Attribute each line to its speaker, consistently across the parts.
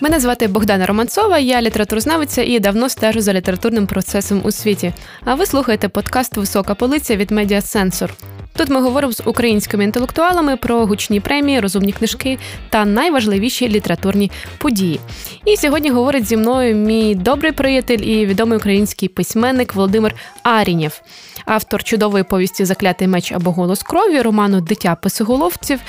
Speaker 1: Мене звати Богдана Романцова, я літературознавиця і давно стежу за літературним процесом у світі. А ви слухаєте подкаст Висока полиця від Медіа Сенсор. Тут ми говоримо з українськими інтелектуалами про гучні премії, розумні книжки та найважливіші літературні події. І сьогодні говорить зі мною мій добрий приятель і відомий український письменник Володимир Арінєв автор чудової повісті Заклятий меч або голос крові, роману Дитя писиголовців.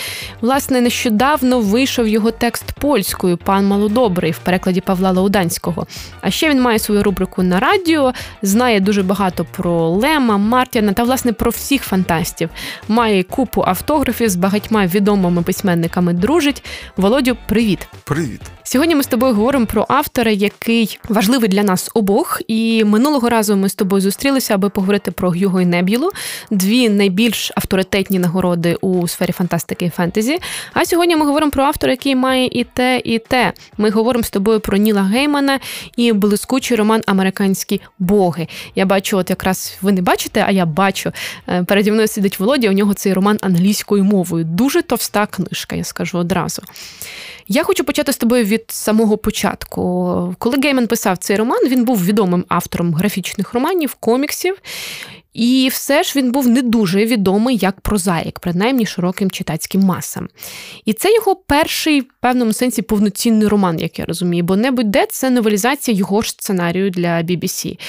Speaker 1: Власне, нещодавно вийшов його текст польською Пан Малодобрий в перекладі Павла Лауданського. А ще він має свою рубрику на радіо, знає дуже багато про Лема, Мартіна та власне про всіх фантастів. Має купу автографів з багатьма відомими письменниками. Дружить. Володю, привіт!
Speaker 2: Привіт!
Speaker 1: Сьогодні ми з тобою говоримо про автора, який важливий для нас обох. І минулого разу ми з тобою зустрілися, аби поговорити про Гюго і Неб'юлу, дві найбільш авторитетні нагороди у сфері фантастики і фентезі. А сьогодні ми говоримо про автора, який має і те, і те. Ми говоримо з тобою про Ніла Геймана і блискучий роман Американські боги. Я бачу, от якраз ви не бачите, а я бачу. Е, переді мною сидить Володя. У нього цей роман англійською мовою. Дуже товста книжка, я скажу одразу. Я хочу почати з тобою від самого початку. Коли Гейман писав цей роман, він був відомим автором графічних романів, коміксів. І все ж він був не дуже відомий як прозаїк, принаймні широким читацьким масам. І це його перший, в певному сенсі, повноцінний роман, як я розумію, бо небудь де це новелізація його ж сценарію для BBC.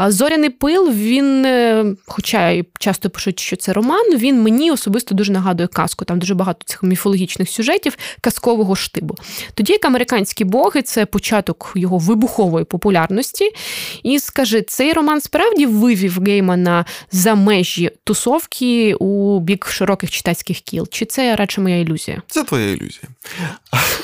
Speaker 1: А Зоряний пил, він, е, хоча й часто пишуть, що це роман, він мені особисто дуже нагадує казку. Там дуже багато цих міфологічних сюжетів казкового штибу. Тоді як американські боги це початок його вибухової популярності. І скажи, цей роман справді вивів Геймана за межі тусовки у бік широких читацьких кіл? Чи це радше моя ілюзія?
Speaker 2: Це твоя ілюзія.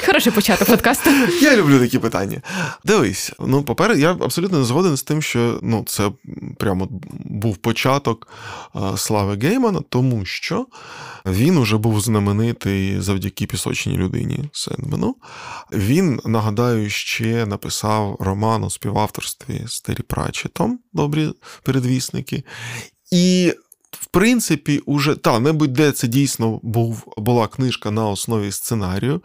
Speaker 1: Хороший початок подкасту.
Speaker 2: Я люблю такі питання. Дивись, ну, по-перше, я абсолютно не згоден з тим, що ну, це прямо був початок слави Геймана, тому що він уже був знаменитий завдяки пісочній людині Сендмену. Він, нагадаю, ще написав роман у співавторстві з Террі Прачетом Добрі передвісники. І в принципі, уже та не будь-де це дійсно був, була книжка на основі сценарію,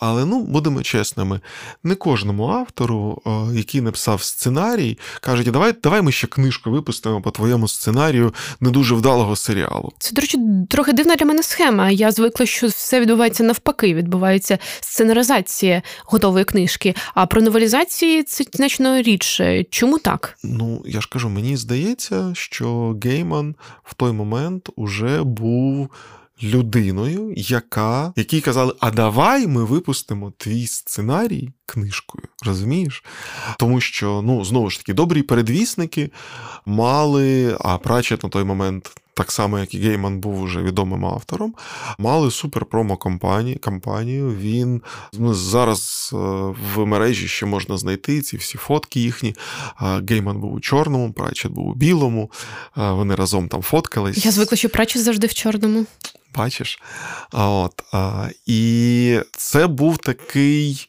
Speaker 2: але ну, будемо чесними, не кожному автору, е, який написав сценарій, кажуть, давай давай ми ще книжку випустимо по твоєму сценарію не дуже вдалого серіалу.
Speaker 1: Це, до речі, трохи дивна для мене схема. Я звикла, що все відбувається навпаки, відбувається сценаризація готової книжки, а про новелізації це значно рідше. Чому так?
Speaker 2: Ну, я ж кажу, мені здається, що Гейман в той момент момент уже був людиною, яка, якій казали, а давай ми випустимо твій сценарій книжкою. Розумієш? Тому що, ну, знову ж таки, добрі передвісники мали, а Прачет на той момент. Так само, як і Гейман був уже відомим автором, мали супер промо кампанію. Він ну, зараз е, в мережі ще можна знайти ці всі фотки їхні. Гейман був у чорному, Прачет був у білому. Вони разом там фоткались.
Speaker 1: Я звикла, що Прачет завжди в чорному.
Speaker 2: Бачиш? От. І це був такий.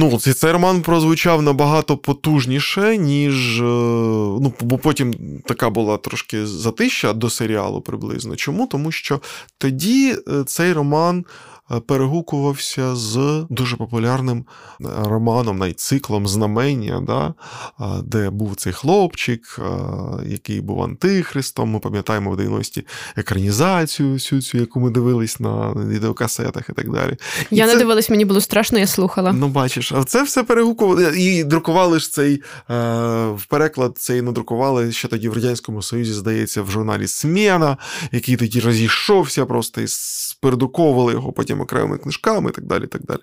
Speaker 2: Ну, цей роман прозвучав набагато потужніше, ніж. Е, ну, Бо потім така була трошки затища до серіалу приблизно. Чому? Тому що тоді е, цей роман перегукувався з дуже популярним е, романом, найциклом знамення, да, де був цей хлопчик, який був антихристом. Ми пам'ятаємо в 90-ті екранізацію, всю цю, яку ми дивились на відеокасетах і так далі.
Speaker 1: І я це... не дивилась, мені було страшно, я слухала.
Speaker 2: Ну, бачиш, а це все перегукувало. І друкували ж цей е, в переклад цей надрукували ще тоді в Радянському Союзі, здається, в журналі Смена, який тоді розійшовся, просто і передруковували його потім своїми окремими книжками і так далі. так далі.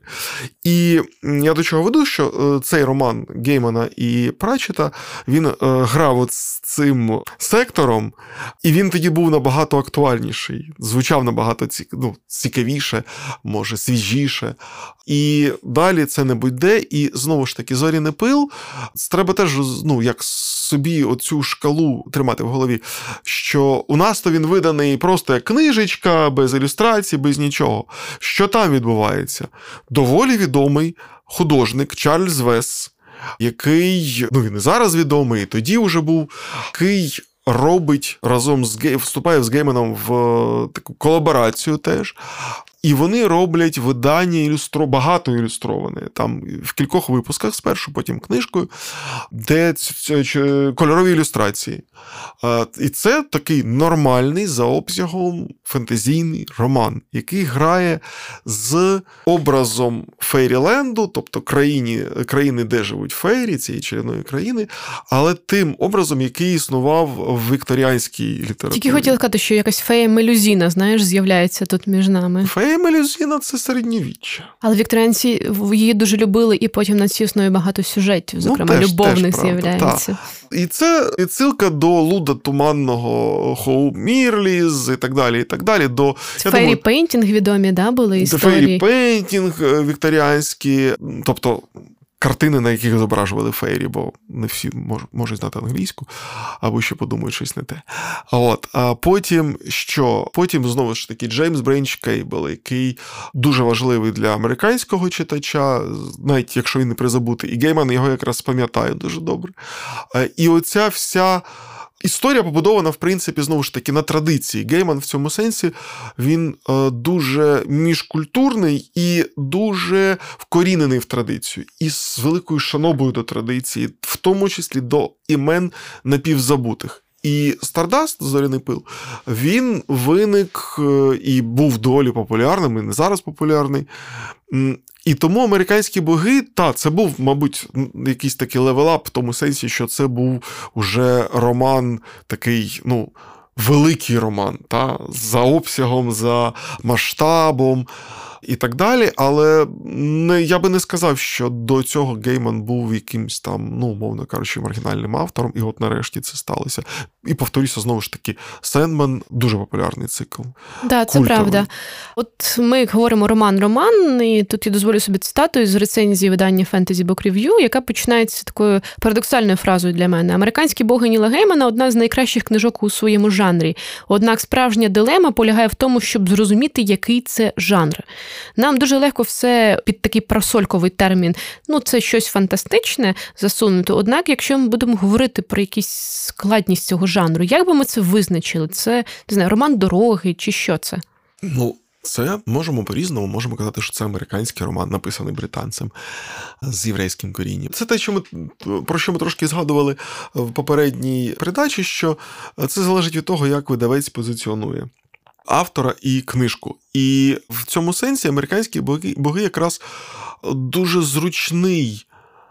Speaker 2: І я до чого веду, що е, цей роман Геймана і Прачета він е, грав от з цим сектором, і він тоді був набагато актуальніший, звучав набагато ну, цікавіше, може, свіжіше. І далі це не будь-де. І знову ж таки, зорі не пил. Треба теж ну, як собі оцю шкалу тримати в голові, що у нас то він виданий просто як книжечка, без ілюстрацій, без нічого. Що там відбувається? Доволі відомий художник Чарльз Вес, який, ну він і зараз відомий, і тоді вже був, який робить разом з вступає з Гейменом в таку колаборацію теж. І вони роблять видання ілюстро, багато ілюстроване. Там в кількох випусках спершу, потім книжкою, де кольорові ілюстрації. І це такий нормальний за обсягом фентезійний роман, який грає з образом Фейріленду, тобто країні, країни, де живуть фейрі, цієї чарівної країни, але тим образом, який існував в вікторіанській літературі.
Speaker 1: Тільки хотіла сказати, що якась фея мелюзіна, знаєш, з'являється тут між нами.
Speaker 2: Фея мелюзіна це середньовіччя.
Speaker 1: Але вікторіанці її дуже любили, і потім на цій основі багато сюжетів, ну, зокрема, ну, теж, любовних з'являється.
Speaker 2: І це відсилка до Луда Туманного Хоуп Мірліз і так далі. і так далі. До
Speaker 1: Fairy Painting відомі, да, були історії?
Speaker 2: Fairy Painting е, вікторіанські, тобто картини, на яких зображували фейрі, бо не всі можуть знати англійську, або ще подумають щось не те. От. А потім що? Потім знову ж таки Джеймс Бренч Кейбелл, який дуже важливий для американського читача, навіть якщо він не призабутий, і Гейман його якраз пам'ятає дуже добре. І оця вся. Історія побудована, в принципі, знову ж таки, на традиції. Гейман в цьому сенсі він е, дуже міжкультурний і дуже вкорінений в традицію, і з великою шанобою до традиції, в тому числі до імен напівзабутих. І Stardust, зоряний пил, він виник е, і був доволі популярним, і не зараз популярний. І тому американські боги, та, це був, мабуть, якийсь такий level up в тому сенсі, що це був уже роман такий, ну. Великий роман, та, за обсягом, за масштабом і так далі. Але не, я би не сказав, що до цього Гейман був якимсь там, ну, мовно кажучи, маргінальним автором, і от нарешті це сталося. І повторюся, знову ж таки, Sandman дуже популярний цикл.
Speaker 1: Так, да, це правда. От ми говоримо роман-роман, і тут я дозволю собі цитату з рецензії видання Fantasy Book Review, яка починається такою парадоксальною фразою для мене: Американські боги Ніла Геймана одна з найкращих книжок у своєму жанрі. Однак справжня дилема полягає в тому, щоб зрозуміти, який це жанр. Нам дуже легко все під такий просольковий термін. Ну, це щось фантастичне засунути. Однак, якщо ми будемо говорити про якісь складність цього жанру, як би ми це визначили? Це не знаю, роман дороги чи що це?
Speaker 2: Ну. Це можемо по-різному, можемо казати, що це американський роман, написаний британцем з єврейським корінням. Це те, що ми про що ми трошки згадували в попередній передачі, що це залежить від того, як видавець позиціонує автора і книжку. І в цьому сенсі американські боги, боги якраз дуже зручний.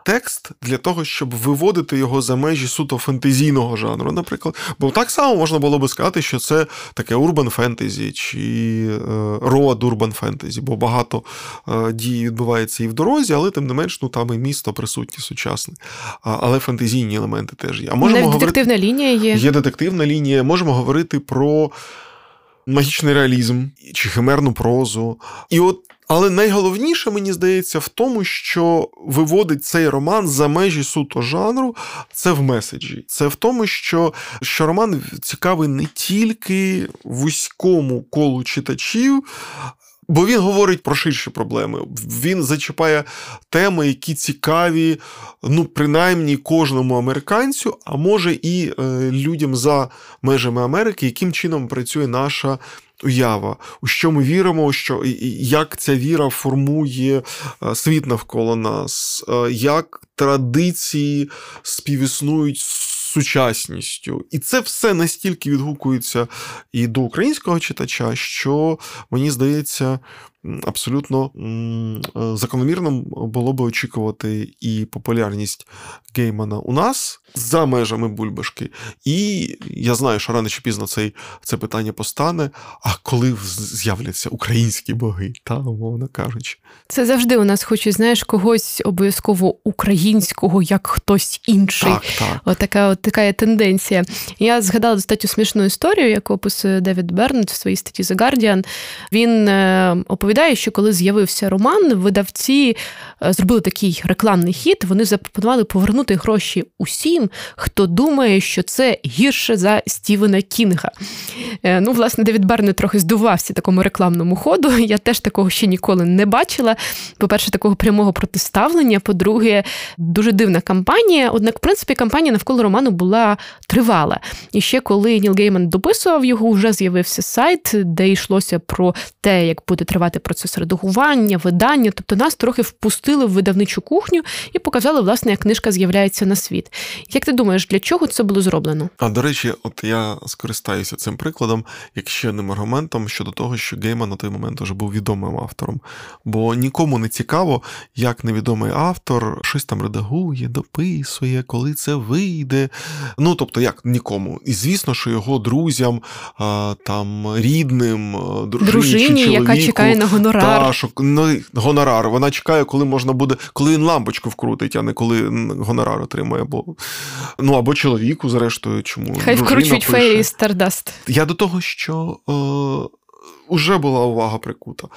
Speaker 2: Текст для того, щоб виводити його за межі суто фентезійного жанру, наприклад. Бо так само можна було би сказати, що це таке урбан фентезі чи роад урбан фентезі, бо багато е, дій відбувається і в дорозі, але тим не менш, ну там і місто присутнє сучасне. Але фентезійні елементи теж є.
Speaker 1: А можемо Навіть детективна лінія є.
Speaker 2: Є детективна лінія. Можемо говорити про магічний реалізм чи химерну прозу. І от, Але найголовніше, мені здається, в тому, що виводить цей роман за межі суто жанру, це в меседжі. Це в тому, що, що роман цікавий не тільки вузькому колу читачів, Бо він говорить про ширші проблеми. Він зачіпає теми, які цікаві, ну, принаймні кожному американцю, а може і е, людям за межами Америки, яким чином працює наша уява, у що ми віримо, що як ця віра формує е, світ навколо нас, е, як традиції співіснують сучасністю. І це все настільки відгукується і до українського читача, що мені здається, абсолютно е, закономірним було би очікувати і популярність Геймана у нас за межами Бульбашки. І я знаю, що рано чи пізно цей, це питання постане. А коли з'являться українські боги, та умовно кажучи,
Speaker 1: це завжди у нас хочуть, знаєш, когось обов'язково українського, як хтось інший.
Speaker 2: Так, так.
Speaker 1: От така, от така є тенденція. Я згадала достатньо смішну історію, яку описує Девід Бернет в своїй статті The Guardian. Він е, оповідає, що коли з'явився роман, видавці е, зробили такий рекламний хід. Вони запропонували повернути гроші усім хто думає, що це гірше за Стівена Кінга. Е, ну, власне, Девід Берне трохи здувався такому рекламному ходу. Я теж такого ще ніколи не бачила. По-перше, такого прямого протиставлення. По-друге, дуже дивна кампанія. Однак, в принципі, кампанія навколо роману була тривала. І ще коли Ніл Гейман дописував його, вже з'явився сайт, де йшлося про те, як буде тривати процес редагування, видання. Тобто нас трохи впустили в видавничу кухню і показали, власне, як книжка з'являється на світ. Як ти думаєш, для чого це було зроблено?
Speaker 2: А до речі, от я скористаюся цим прикладом, як ще одним аргументом щодо того, що Гейман на той момент вже був відомим автором. Бо нікому не цікаво, як невідомий автор щось там редагує, дописує, коли це вийде. Ну тобто, як нікому. І звісно, що його друзям, там рідним, дружині, дружині чи чоловіку,
Speaker 1: яка чекає на гонорар.
Speaker 2: Та, що, ну, гонорар. Вона чекає, коли можна буде, коли він лампочку вкрутить, а не коли гонорар отримає. Бо, ну або чоловіку, зрештою, чому
Speaker 1: хай вкручують феї Stardust.
Speaker 2: Я до того, що е, уже була увага прикута.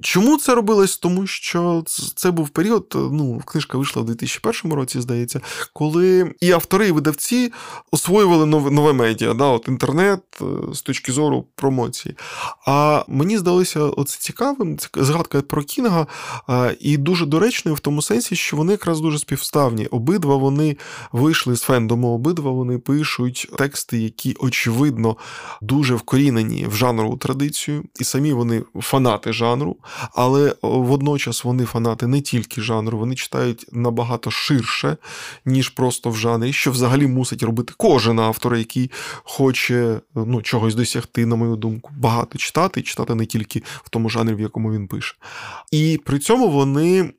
Speaker 2: Чому це робилось? Тому що це був період, ну, книжка вийшла в 2001 році, здається, коли і автори, і видавці освоювали нове нове медіа, да, от інтернет е, з точки зору промоції. А мені здалося оце цікавим, згадка про Кінга, і дуже доречною в тому сенсі, що вони якраз дуже співставні. Обидва вони вийшли з фендому, обидва вони пишуть тексти, які, очевидно, дуже вкорінені в жанрову традицію, і самі вони фанати жанру але водночас вони фанати не тільки жанру, вони читають набагато ширше, ніж просто в жанрі, що взагалі мусить робити кожен автор, який хоче ну, чогось досягти, на мою думку, багато читати, читати не тільки в тому жанрі, в якому він пише. І при цьому вони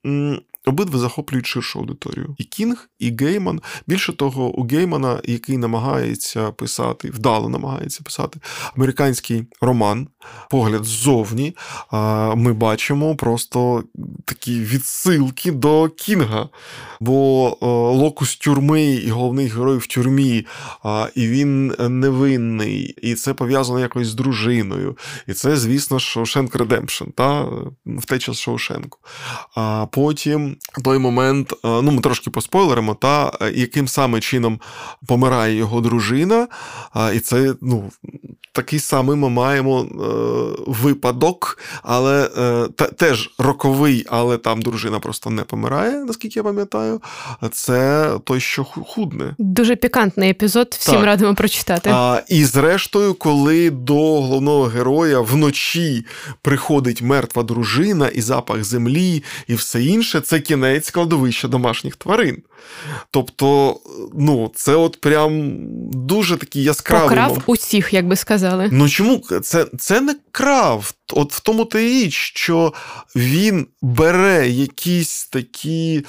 Speaker 2: Обидва захоплюють ширшу аудиторію. І Кінг, і Гейман. Більше того, у Геймана, який намагається писати, вдало намагається писати американський роман, погляд ззовні, ми бачимо просто такі відсилки до Кінга. Бо локус тюрми і головний герой в тюрмі, і він невинний, і це пов'язано якось з дружиною. І це, звісно, Shawshank Redemption, та втеча з Шоушенку. А потім той момент, ну ми трошки поспойлеримо, та яким саме чином помирає його дружина, і це ну, такий самий ми маємо е, випадок, але е, та, теж роковий, але там дружина просто не помирає, наскільки я пам'ятаю. Це той, що худне.
Speaker 1: Дуже пікантний епізод, всім так. радимо прочитати.
Speaker 2: А, І зрештою, коли до головного героя вночі приходить мертва дружина і запах землі, і все інше, це кінець кладовища домашніх тварин. Тобто, ну, це от прям дуже такий яскравий.
Speaker 1: Покрав усіх, як би сказали.
Speaker 2: Ну чому це це не крав? От в тому та річ, що він бере якісь такі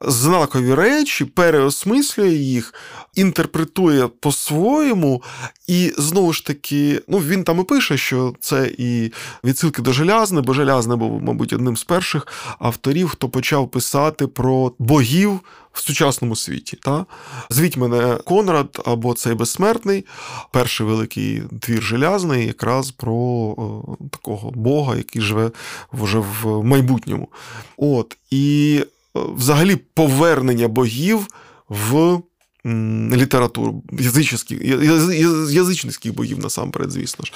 Speaker 2: знакові речі, переосмислює їх, інтерпретує по-своєму, і знову ж таки, ну він там і пише, що це і відсилки до Желязни, бо Желязне був, мабуть, одним з перших авторів, хто почав писати про богів в сучасному світі. Та? Звіть мене Конрад або цей безсмертний, перший великий твір желязний, якраз про о, такого Бога, який живе вже в майбутньому. От. І взагалі повернення богів в. Літературу язичницьких богів насамперед, звісно ж.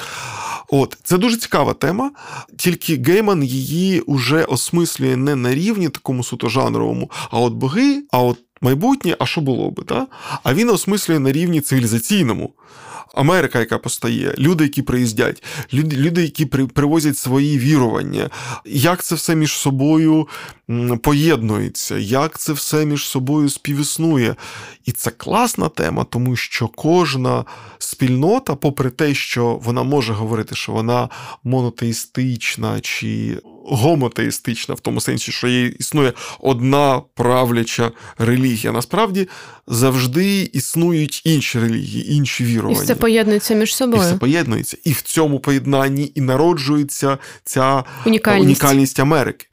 Speaker 2: От, Це дуже цікава тема, тільки Гейман її уже осмислює не на рівні такому суто жанровому, а от боги, а от майбутнє, а що було би? Та? А він осмислює на рівні цивілізаційному. Америка, яка постає, люди, які приїздять, люди, люди, які привозять свої вірування, як це все між собою поєднується, як це все між собою співіснує. І це класна тема, тому що кожна спільнота, попри те, що вона може говорити, що вона монотеїстична чи гомотеїстична, в тому сенсі, що є існує одна правляча релігія. Насправді завжди існують інші релігії, інші вірування. І
Speaker 1: все поєднується між собою.
Speaker 2: І все поєднується. І в цьому поєднанні і народжується ця
Speaker 1: унікальність,
Speaker 2: унікальність Америки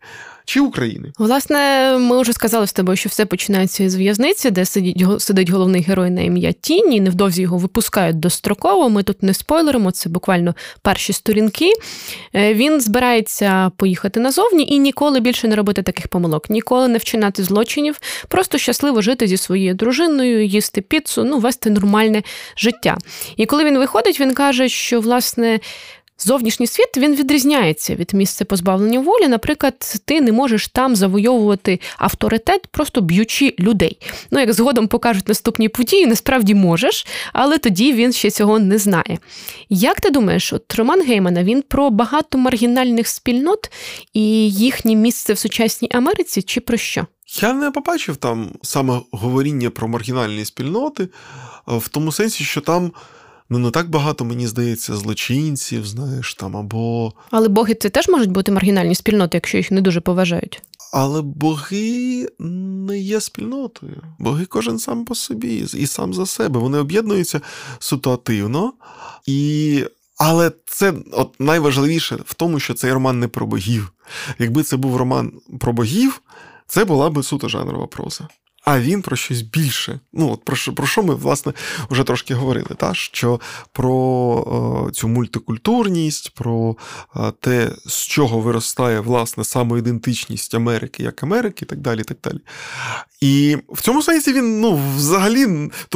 Speaker 2: чи України.
Speaker 1: Власне, ми вже сказали з тобою, що все починається з в'язниці, де сидить сидить головний герой на ім'я Тіні. Невдовзі його випускають достроково. Ми тут не спойлеримо, це буквально перші сторінки. Е, він збирається поїхати назовні і ніколи більше не робити таких помилок, ніколи не вчинати злочинів, просто щасливо жити зі своєю дружиною, їсти піцу, ну вести нормальне життя. І коли він виходить, він каже, що власне Зовнішній світ він відрізняється від місця позбавлення волі. Наприклад, ти не можеш там завойовувати авторитет, просто б'ючи людей. Ну, як згодом покажуть наступні події, насправді можеш, але тоді він ще цього не знає. Як ти думаєш, от Роман Геймана він про багато маргінальних спільнот і їхнє місце в сучасній Америці, чи про що?
Speaker 2: Я не побачив там саме говоріння про маргінальні спільноти, е, в тому сенсі, що там ну не так багато, мені здається, злочинців, знаєш, там або.
Speaker 1: Але боги це теж можуть бути маргінальні спільноти, якщо їх не дуже поважають.
Speaker 2: Але боги не є спільнотою. Боги кожен сам по собі і сам за себе. Вони об'єднуються ситуативно. І... Але це от найважливіше в тому, що цей роман не про богів. Якби це був роман про богів, це була би суто жанрова проза а він про щось більше. Ну, от Про що про що ми, власне, вже трошки говорили, та? що про о, цю мультикультурність, про о, те, з чого виростає власне самоідентичність Америки як Америки, і так далі. так далі. І в цьому сенсі він ну, взагалі,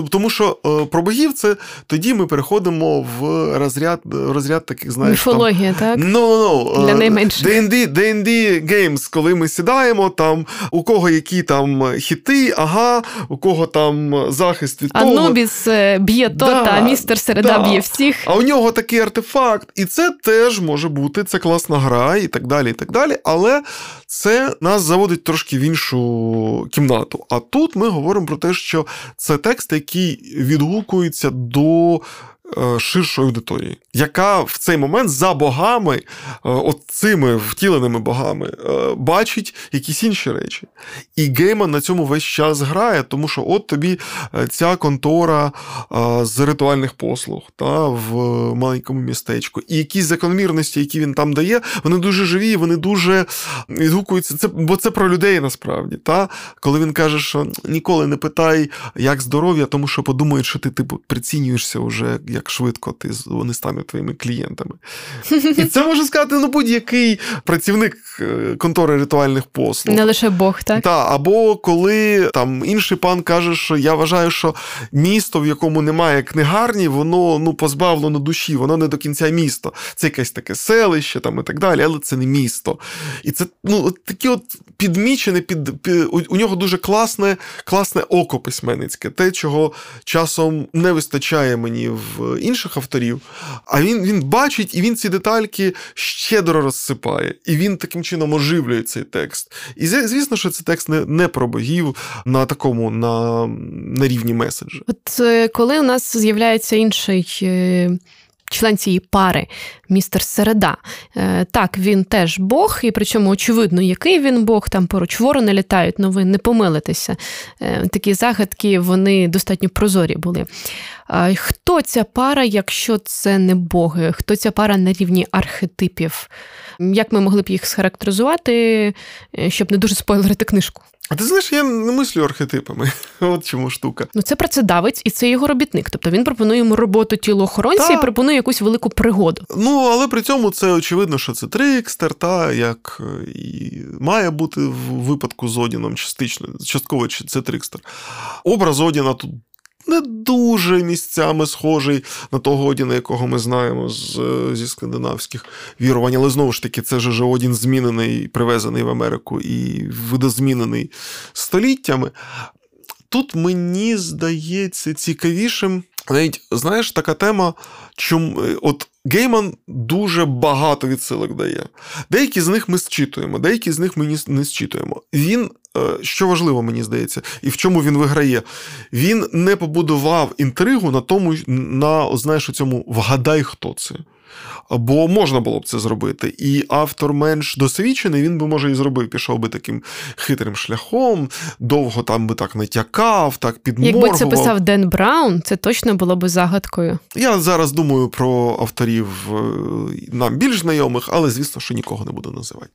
Speaker 2: тому що о, про богів це тоді ми переходимо в розряд розряд таких, знаєш.
Speaker 1: Міфологія, так?
Speaker 2: No, no,
Speaker 1: no. Для найменших.
Speaker 2: D&D, D&D Games, коли ми сідаємо, там у кого які там хіти ага, у кого там захист від того.
Speaker 1: Анубіс е, б'є то, да, та містер Середа да. б'є всіх.
Speaker 2: А у нього такий артефакт, і це теж може бути, це класна гра, і так далі. і так далі. Але це нас заводить трошки в іншу кімнату. А тут ми говоримо про те, що це текст, який відгукується до ширшої аудиторії, яка в цей момент за богами, е, от цими втіленими богами, е, бачить якісь інші речі. І Гейман на цьому весь час грає, тому що от тобі ця контора з ритуальних послуг та, в маленькому містечку. І якісь закономірності, які він там дає, вони дуже живі, вони дуже відгукуються. Це, Бо це про людей насправді. Та? Коли він каже, що ніколи не питай, як здоров'я, тому що подумають, що ти типу, прицінюєшся вже як швидко ти вони стануть твоїми клієнтами. І це може сказати ну, будь-який працівник е, контори ритуальних послуг.
Speaker 1: Не лише Бог, так?
Speaker 2: Та, Або коли там інший пан каже, що я вважаю, що місто, в якому немає книгарні, воно ну, позбавлено душі, воно не до кінця місто. Це якесь таке селище там і так далі, але це не місто. І це ну, от такі от підмічене, під, під у, у нього дуже класне, класне око письменницьке, те, чого часом не вистачає мені в інших авторів, а він він бачить і він ці детальки щедро розсипає. І він таким чином оживлює цей текст. І звісно, що це текст не не про богів на такому на, на рівні меседжа.
Speaker 1: От е, коли у нас з'являється інший. Е, член цієї пари, містер Середа. Е, так, він теж Бог, і причому очевидно, який він Бог, там поруч ворони літають, ну, ви не помилитеся. Такі загадки вони достатньо прозорі були. Хто ця пара, якщо це не боги? Хто ця пара на рівні архетипів? Як ми могли б їх схарактеризувати, е, щоб не дуже спойлерити книжку?
Speaker 2: А ти знаєш, я не мислю архетипами. От чому штука.
Speaker 1: Ну це працедавець і це його робітник. Тобто він пропонує йому роботу тілоохоронця та. і пропонує якусь велику пригоду.
Speaker 2: Ну але при цьому це очевидно, що це трикстер, та як е, і має бути в випадку з Одіном частично, частково це трикстер. Образ Одіна тут не дуже місцями схожий на того Одіна, якого ми знаємо з, зі скандинавських вірувань. Але знову ж таки, це ж Одін змінений, привезений в Америку і видозмінений століттями. Тут мені здається цікавішим. Навіть, знаєш, така тема, чому от Гейман дуже багато відсилок дає. Деякі з них ми зчитуємо, деякі з них ми не зчитуємо. Він, е, що важливо, мені здається, і в чому він виграє, він не побудував інтригу на тому, на знаєш, у цьому вгадай, хто це. Бо можна було б це зробити. І автор менш досвідчений, він би, може, і зробив, пішов би таким хитрим шляхом, довго там би так натякав, так підморгував.
Speaker 1: Якби це писав Ден Браун, це точно було би загадкою.
Speaker 2: Я зараз думаю про авторів е, нам більш знайомих, але звісно, що нікого не буду називати.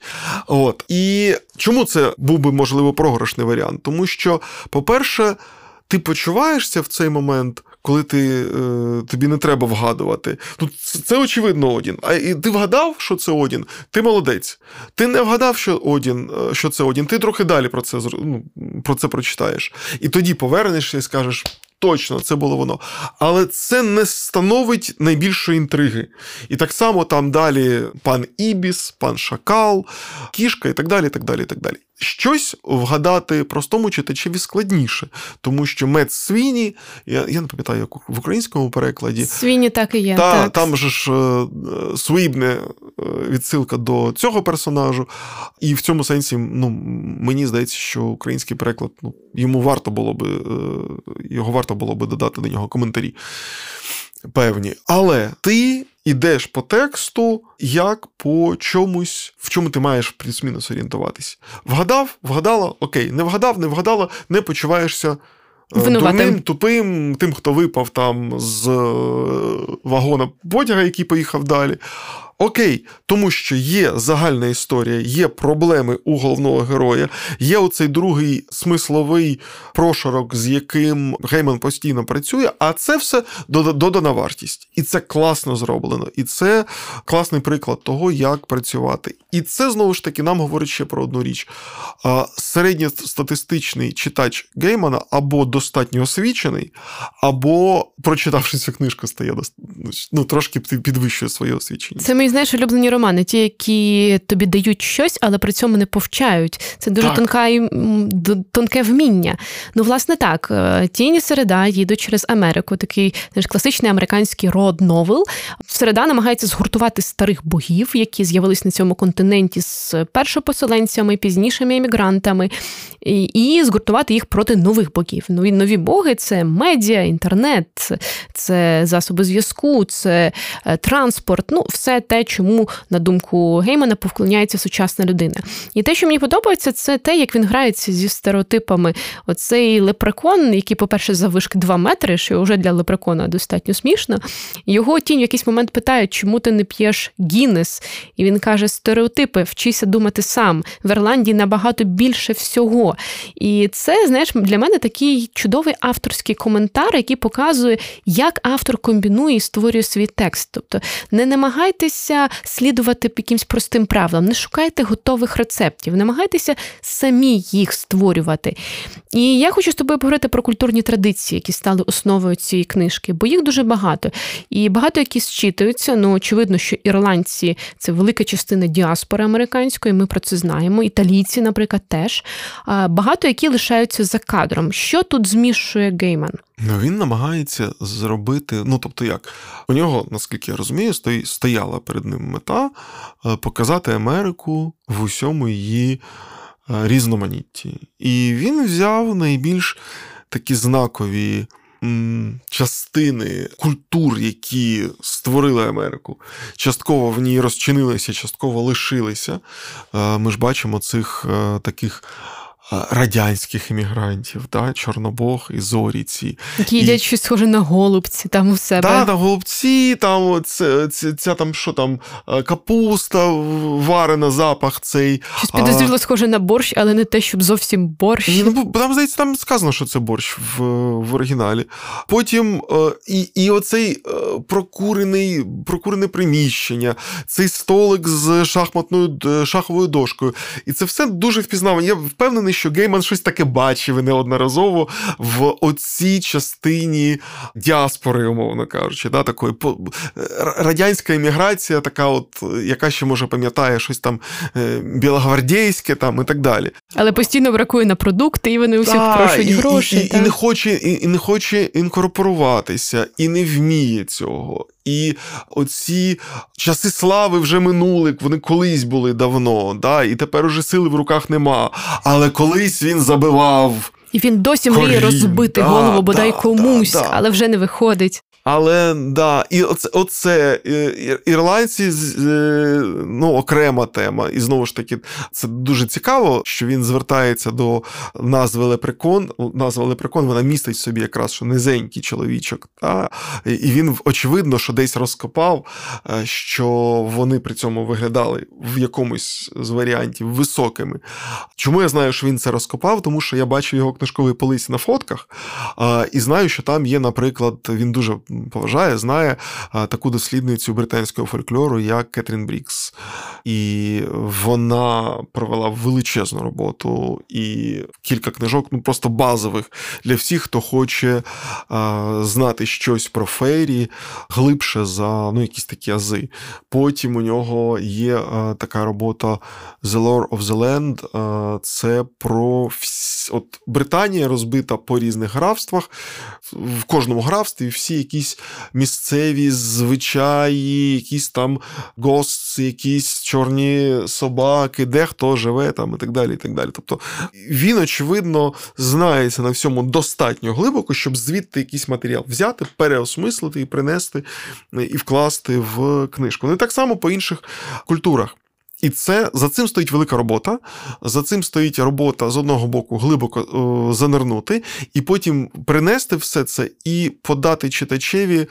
Speaker 2: От. І чому це був би, можливо, програшний варіант? Тому що, по-перше, ти почуваєшся в цей момент коли ти, е, тобі не треба вгадувати. Ну, Це очевидно Одін. А і ти вгадав, що це Одін, ти молодець. Ти не вгадав, що Одін, е, що це Одін, ти трохи далі про це ну, про це прочитаєш. І тоді повернешся і скажеш: точно це було воно. Але це не становить найбільшої інтриги. І так само там далі пан Ібіс, пан Шакал, кішка і так далі. так далі, так далі. Щось вгадати простому читачеві складніше, тому що мед свіні, я я не пам'ятаю, як в українському перекладі.
Speaker 1: Свіні так і є.
Speaker 2: Та,
Speaker 1: так.
Speaker 2: Там же ж е, свібне е, відсилка до цього персонажу. І в цьому сенсі, ну, мені здається, що український переклад ну, йому варто було би, е, його варто було би додати до нього коментарі. Певні. Але ти йдеш по тексту, як по чомусь, в чому ти маєш плюс-мінус орієнтуватись. Вгадав, вгадала, окей, не вгадав, не вгадала, не почуваєшся.
Speaker 1: Винуватим.
Speaker 2: Дурним, тупим, тим, хто випав там з вагона потяга, який поїхав далі. Окей, тому що є загальна історія, є проблеми у головного героя, є оцей другий смисловий прошарок, з яким Гейман постійно працює, а це все додана вартість. І це класно зроблено. І це класний приклад того, як працювати. І це знову ж таки нам говорить ще про одну річ: середньостатистичний читач Геймана або достатньо освічений, або, прочитавши цю книжку, стає ну, трошки підвищує своє освічення.
Speaker 1: Це мої знаєш улюблені романи, ті, які тобі дають щось, але при цьому не повчають. Це дуже тонка тонке вміння. Ну, власне, так, е, тіні середа їдуть через Америку, такий знаєш, класичний американський род новел. Середа намагається згуртувати старих богів, які з'явились на цьому континенті з першопоселенцями, пізнішими емігрантами, і, згуртувати їх проти нових богів. Нові нові боги це медіа, інтернет, це засоби зв'язку, це е, транспорт. Ну, все те, чому, на думку Геймана, повклоняється сучасна людина. І те, що мені подобається, це те, як він грається зі стереотипами. Оцей лепрекон, який, по-перше, завишки 2 метри, що вже для лепрекона достатньо смішно. Його тінь в якийсь момент питає, чому ти не п'єш Гіннес? І він каже: стереотипи, вчися думати сам. В Ірландії набагато більше всього. І це, знаєш, для мене такий чудовий авторський коментар, який показує, як автор комбінує і створює свій текст. Тобто не намагайтеся слідувати якимсь простим правилам, не шукайте готових рецептів, намагайтеся самі їх створювати. І я хочу з тобою поговорити про культурні традиції, які стали основою цієї книжки, бо їх дуже багато. І багато які зчитуються. Ну, очевидно, що ірландці це велика частина діаспори американської, ми про це знаємо. Італійці, наприклад, теж. Багато які лишаються за кадром. Що тут змішує Гейман?
Speaker 2: Ну, Він намагається зробити, ну тобто як, у нього, наскільки я розумію, стояла перед ним мета е, показати Америку в усьому її е, різноманітті. І він взяв найбільш такі знакові. Частини культур, які створили Америку, частково в ній розчинилися, частково лишилися. Е, ми ж бачимо цих таких радянських іммігрантів, да, Чорнобог і Зоріці.
Speaker 1: Які їдять щось схоже на голубці там у себе.
Speaker 2: Да, на голубці, там ця, ця там що там, е, капуста, варена, запах цей.
Speaker 1: Щось підозріло схоже на борщ, але не те, щоб зовсім борщ.
Speaker 2: Ні, ну, Там, здається, там сказано, що це борщ в в оригіналі. Потім е, і і оцей е, прокурений, прокурене приміщення, цей столик з шахматною шаховою дошкою. І це все дуже впізнавано. Я впевнений, що Гейман щось таке бачив неодноразово в оцій частині діаспори, умовно кажучи, да, такої радянська еміграція, така, от, яка ще може пам'ятає щось там е, білогвардійське там і так далі.
Speaker 1: Але постійно бракує на продукти, і вони усіх прошують гроші.
Speaker 2: І, і, і, не хоче, і, і не хоче інкорпоруватися, і не вміє цього. І оці часи слави вже минули, вони колись були давно, да, і тепер уже сили в руках нема. Але колись він забивав.
Speaker 1: І він досі мріє розбити да, голову бодай да, комусь, да, але вже не виходить.
Speaker 2: Але да, і оце, оце ірландці ну, окрема тема. І знову ж таки, це дуже цікаво, що він звертається до назви Лепрекон. Назва Лепрекон вона містить в собі якраз що низенький чоловічок. Та? І він очевидно, що десь розкопав, е, що вони при цьому виглядали в якомусь з варіантів високими. Чому я знаю, що він це розкопав? Тому що я бачив його книжковий полиці на фотках, і знаю, що там є, наприклад, він дуже поважає, знає таку дослідницю британського фольклору, як Кетрін Брікс. і вона провела величезну роботу і кілька книжок, ну просто базових для всіх, хто хоче знати щось про фейрі глибше за ну, якісь такі ази. Потім у нього є така робота The Lore of the Land. Це про всі... от Британія розбита по різних графствах. В кожному графстві всі якісь місцеві звичаї, якісь там гости, якісь чорні собаки, де хто живе там і так далі. і так далі. Тобто він, очевидно, знається на всьому достатньо глибоко, щоб звідти якийсь матеріал взяти, переосмислити і принести і вкласти в книжку. Ну і так само по інших культурах. І це за цим стоїть велика робота. За цим стоїть робота з одного боку глибоко о, занирнути, і потім принести все це і подати читачеві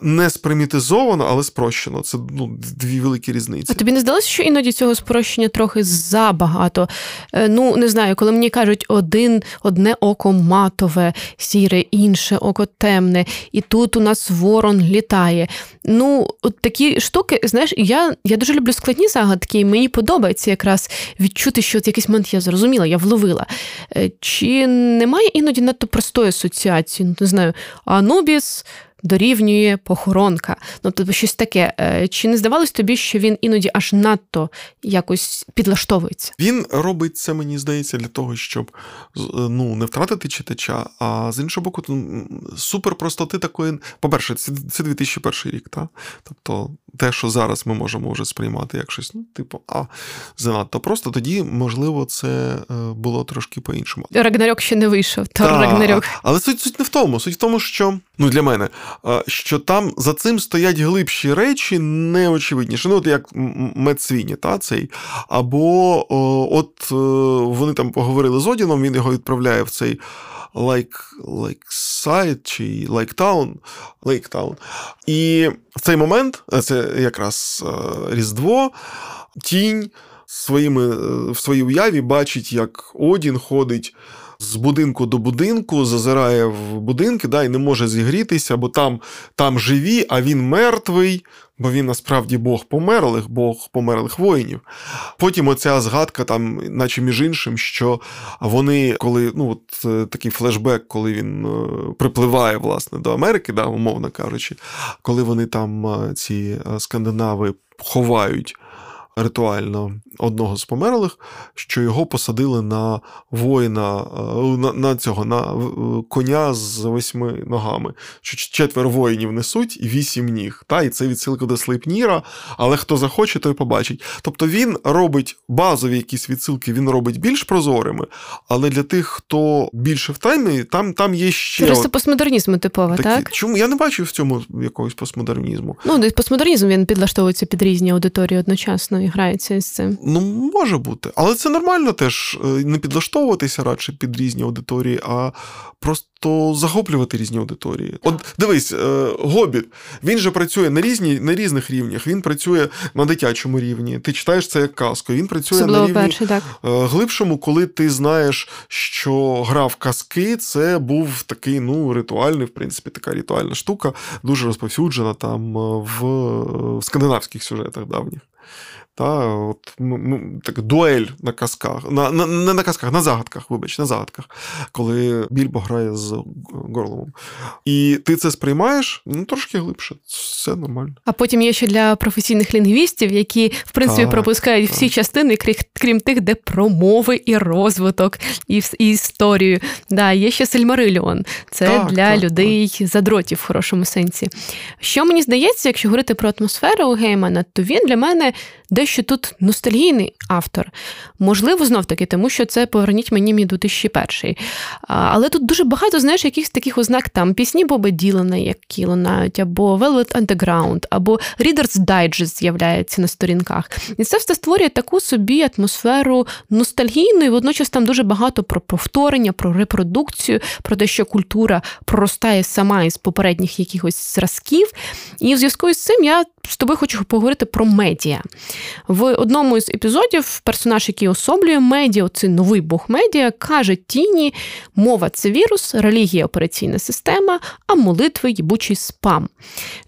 Speaker 2: не спримітизовано, але спрощено. Це ну, дві великі різниці.
Speaker 1: А тобі не здалося, що іноді цього спрощення трохи забагато? Е, ну, не знаю, коли мені кажуть, один, одне око матове, сіре, інше око темне, і тут у нас ворон літає. Ну, от такі штуки, знаєш, я я дуже люблю складні загадки, і мені подобається якраз відчути, що от якийсь момент я зрозуміла, я вловила. Е, чи немає іноді надто простої асоціації? Не знаю, Анубіс дорівнює похоронка. Ну, тобто щось таке. Е, чи не здавалось тобі, що він іноді аж надто якось підлаштовується?
Speaker 2: Він робить це, мені здається, для того, щоб е, ну, не втратити читача, а з іншого боку, супер простоти такої. По-перше, це це 2001 рік, та? тобто те, що зараз ми можемо вже сприймати як щось, ну, типу, а занадто просто, тоді, можливо, це е, було трошки по-іншому.
Speaker 1: Рагнарьок ще не вийшов, то Рагнарьок.
Speaker 2: Але суть суть не в тому. Суть в тому, що ну, для мене що там за цим стоять глибші речі, неочевидніші. Ну, от як Медсвіні, та, цей. Або от е, вони там поговорили з Одіном, він його відправляє в цей Лейк Лейксайд чи Лейктаун. Лейктаун. І в цей момент, е, це якраз е, Різдво, тінь своїми, в своїй уяві бачить, як Одін ходить з будинку до будинку, зазирає в будинки да, і не може зігрітися, бо там там живі, а він мертвий, бо він насправді Бог померлих, Бог померлих воїнів. Потім оця згадка, там, наче між іншим, що вони, коли ну, от е, такий флешбек, коли він е, припливає власне, до Америки, да, умовно кажучи, коли вони там е, ці скандинави ховають ритуально одного з померлих, що його посадили на воїна, е, на на цього на е, коня з восьми ногами. Що четверо воїнів несуть і вісім ніг. Та, І це відсилка до Слейпніра, але хто захоче, той побачить. Тобто він робить базові якісь відсилки, він робить більш прозорими, але для тих, хто більше в таймі, там там є ще.
Speaker 1: Просто от... постмодернізму типово, такі. так?
Speaker 2: Чому я не бачу в цьому якогось постмодернізму?
Speaker 1: Ну, постмодернізм він підлаштовується під різні аудиторії одночасно грається з цим.
Speaker 2: Ну, може бути. Але це нормально теж е, не підлаштовуватися радше під різні аудиторії, а просто захоплювати різні аудиторії. От дивись, е, Гобіт, він же працює на різні, на різних рівнях. Він працює на дитячому рівні. Ти читаєш це як казку. Він працює Особливо на рівні перший, так. Е, глибшому, коли ти знаєш, що гра в казки це був такий ну, ритуальний, в принципі, така ритуальна штука, дуже розповсюджена там в, в скандинавських сюжетах давніх. Та, от, так, Дуель на казках, на, на, не на казках, на загадках, вибач, на загадках, коли Більбо грає з Горловом. І ти це сприймаєш ну, трошки глибше, все нормально.
Speaker 1: А потім є ще для професійних лінгвістів, які, в принципі, так, пропускають так. всі частини, крім тих, де промови і розвиток, і і історію. Да, Є ще Сельмариліон. Це так, для людей задротів в хорошому сенсі. Що мені здається, якщо говорити про атмосферу у Геймана, то він для мене дещо тут ностальгійний автор. Можливо, знов таки, тому що це поверніть мені мій 2001. Але тут дуже багато, знаєш, якихось таких ознак там пісні Боба Ділана, які лунають, або Velvet Underground, або Reader's Digest з'являється на сторінках. І це все створює таку собі атмосферу ностальгійну, і водночас там дуже багато про повторення, про репродукцію, про те, що культура проростає сама із попередніх якихось зразків. І в зв'язку з цим я з тобою хочу поговорити про медіа. В одному із епізодів персонаж, який особлює медіа, цей новий бог медіа, каже Тіні: мова це вірус, релігія операційна система, а молитви їбучий спам.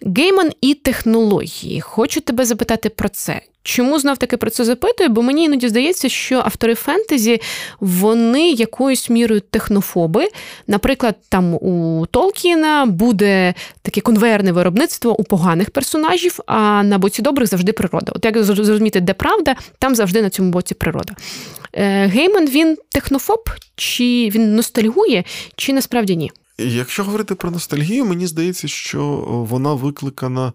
Speaker 1: Гейман і технології. Хочу тебе запитати про це. Чому знов таки про це запитую? Бо мені іноді здається, що автори фентезі вони якоюсь мірою технофоби. Наприклад, там у Толкіна буде таке конвейерне виробництво у поганих персонажів, а на боці добрих завжди природа. От як зрозуміти, де правда, там завжди на цьому боці природа. Е, Гейман він технофоб, чи він ностальгує, чи насправді ні?
Speaker 2: Якщо говорити про ностальгію, мені здається, що вона викликана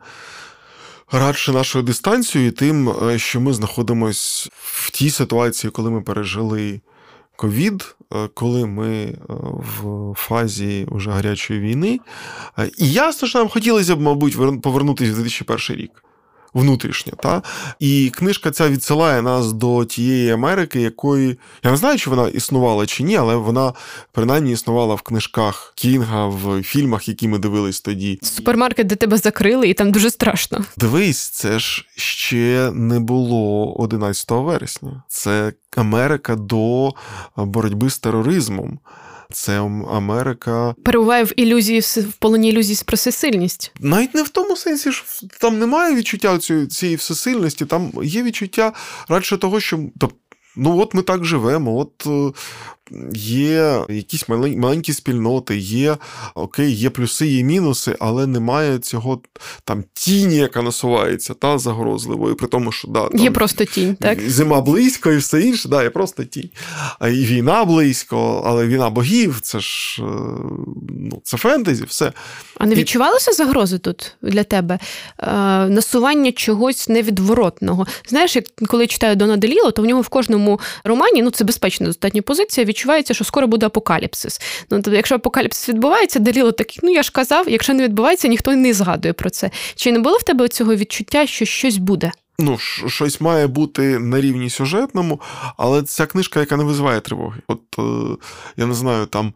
Speaker 2: радше нашою дистанцією, і тим, е, що ми знаходимось в тій ситуації, коли ми пережили ковід, е, коли ми е, в фазі вже гарячої війни. І ясно, що нам хотілося б, мабуть, повернутися в 2001 рік внутрішнє. Та? І книжка ця відсилає нас до тієї Америки, якої я не знаю, чи вона існувала чи ні, але вона принаймні існувала в книжках Кінга, в фільмах, які ми дивились тоді.
Speaker 1: Супермаркет, де тебе закрили, і там дуже страшно.
Speaker 2: Дивись, це ж ще не було 11 вересня. Це Америка до боротьби з тероризмом. Це Америка
Speaker 1: перебуває в ілюзії в полоні ілюзії про всесильність.
Speaker 2: Навіть не в тому сенсі, що там немає відчуття цієї всесильності, там є відчуття радше того, що ну от ми так живемо, от е, є якісь маленькі спільноти, є окей, є плюси, є мінуси, але немає цього там тіні, яка насувається, та загрозливої, при тому, що да, там,
Speaker 1: є просто тінь, так?
Speaker 2: Зима близько і все інше, да, є просто тінь. І війна близько, але війна богів, це ж е, ну, це фентезі, все.
Speaker 1: А не відчувалося загрози тут для тебе? Е, Насування чогось невідворотного. Знаєш, як коли читаю Дона Деліло, то в нього в кожному романі ну це безпечна достатня позиція відчувається, що скоро буде апокаліпсис. Ну тобто, якщо апокаліпсис відбувається, Деліло такий, ну я ж казав, якщо не відбувається, ніхто не згадує про це. Чи не було в тебе цього відчуття, що щось буде?
Speaker 2: Ну, щось має бути на рівні сюжетному, але ця книжка, яка не визиває тривоги. От е, я не знаю, там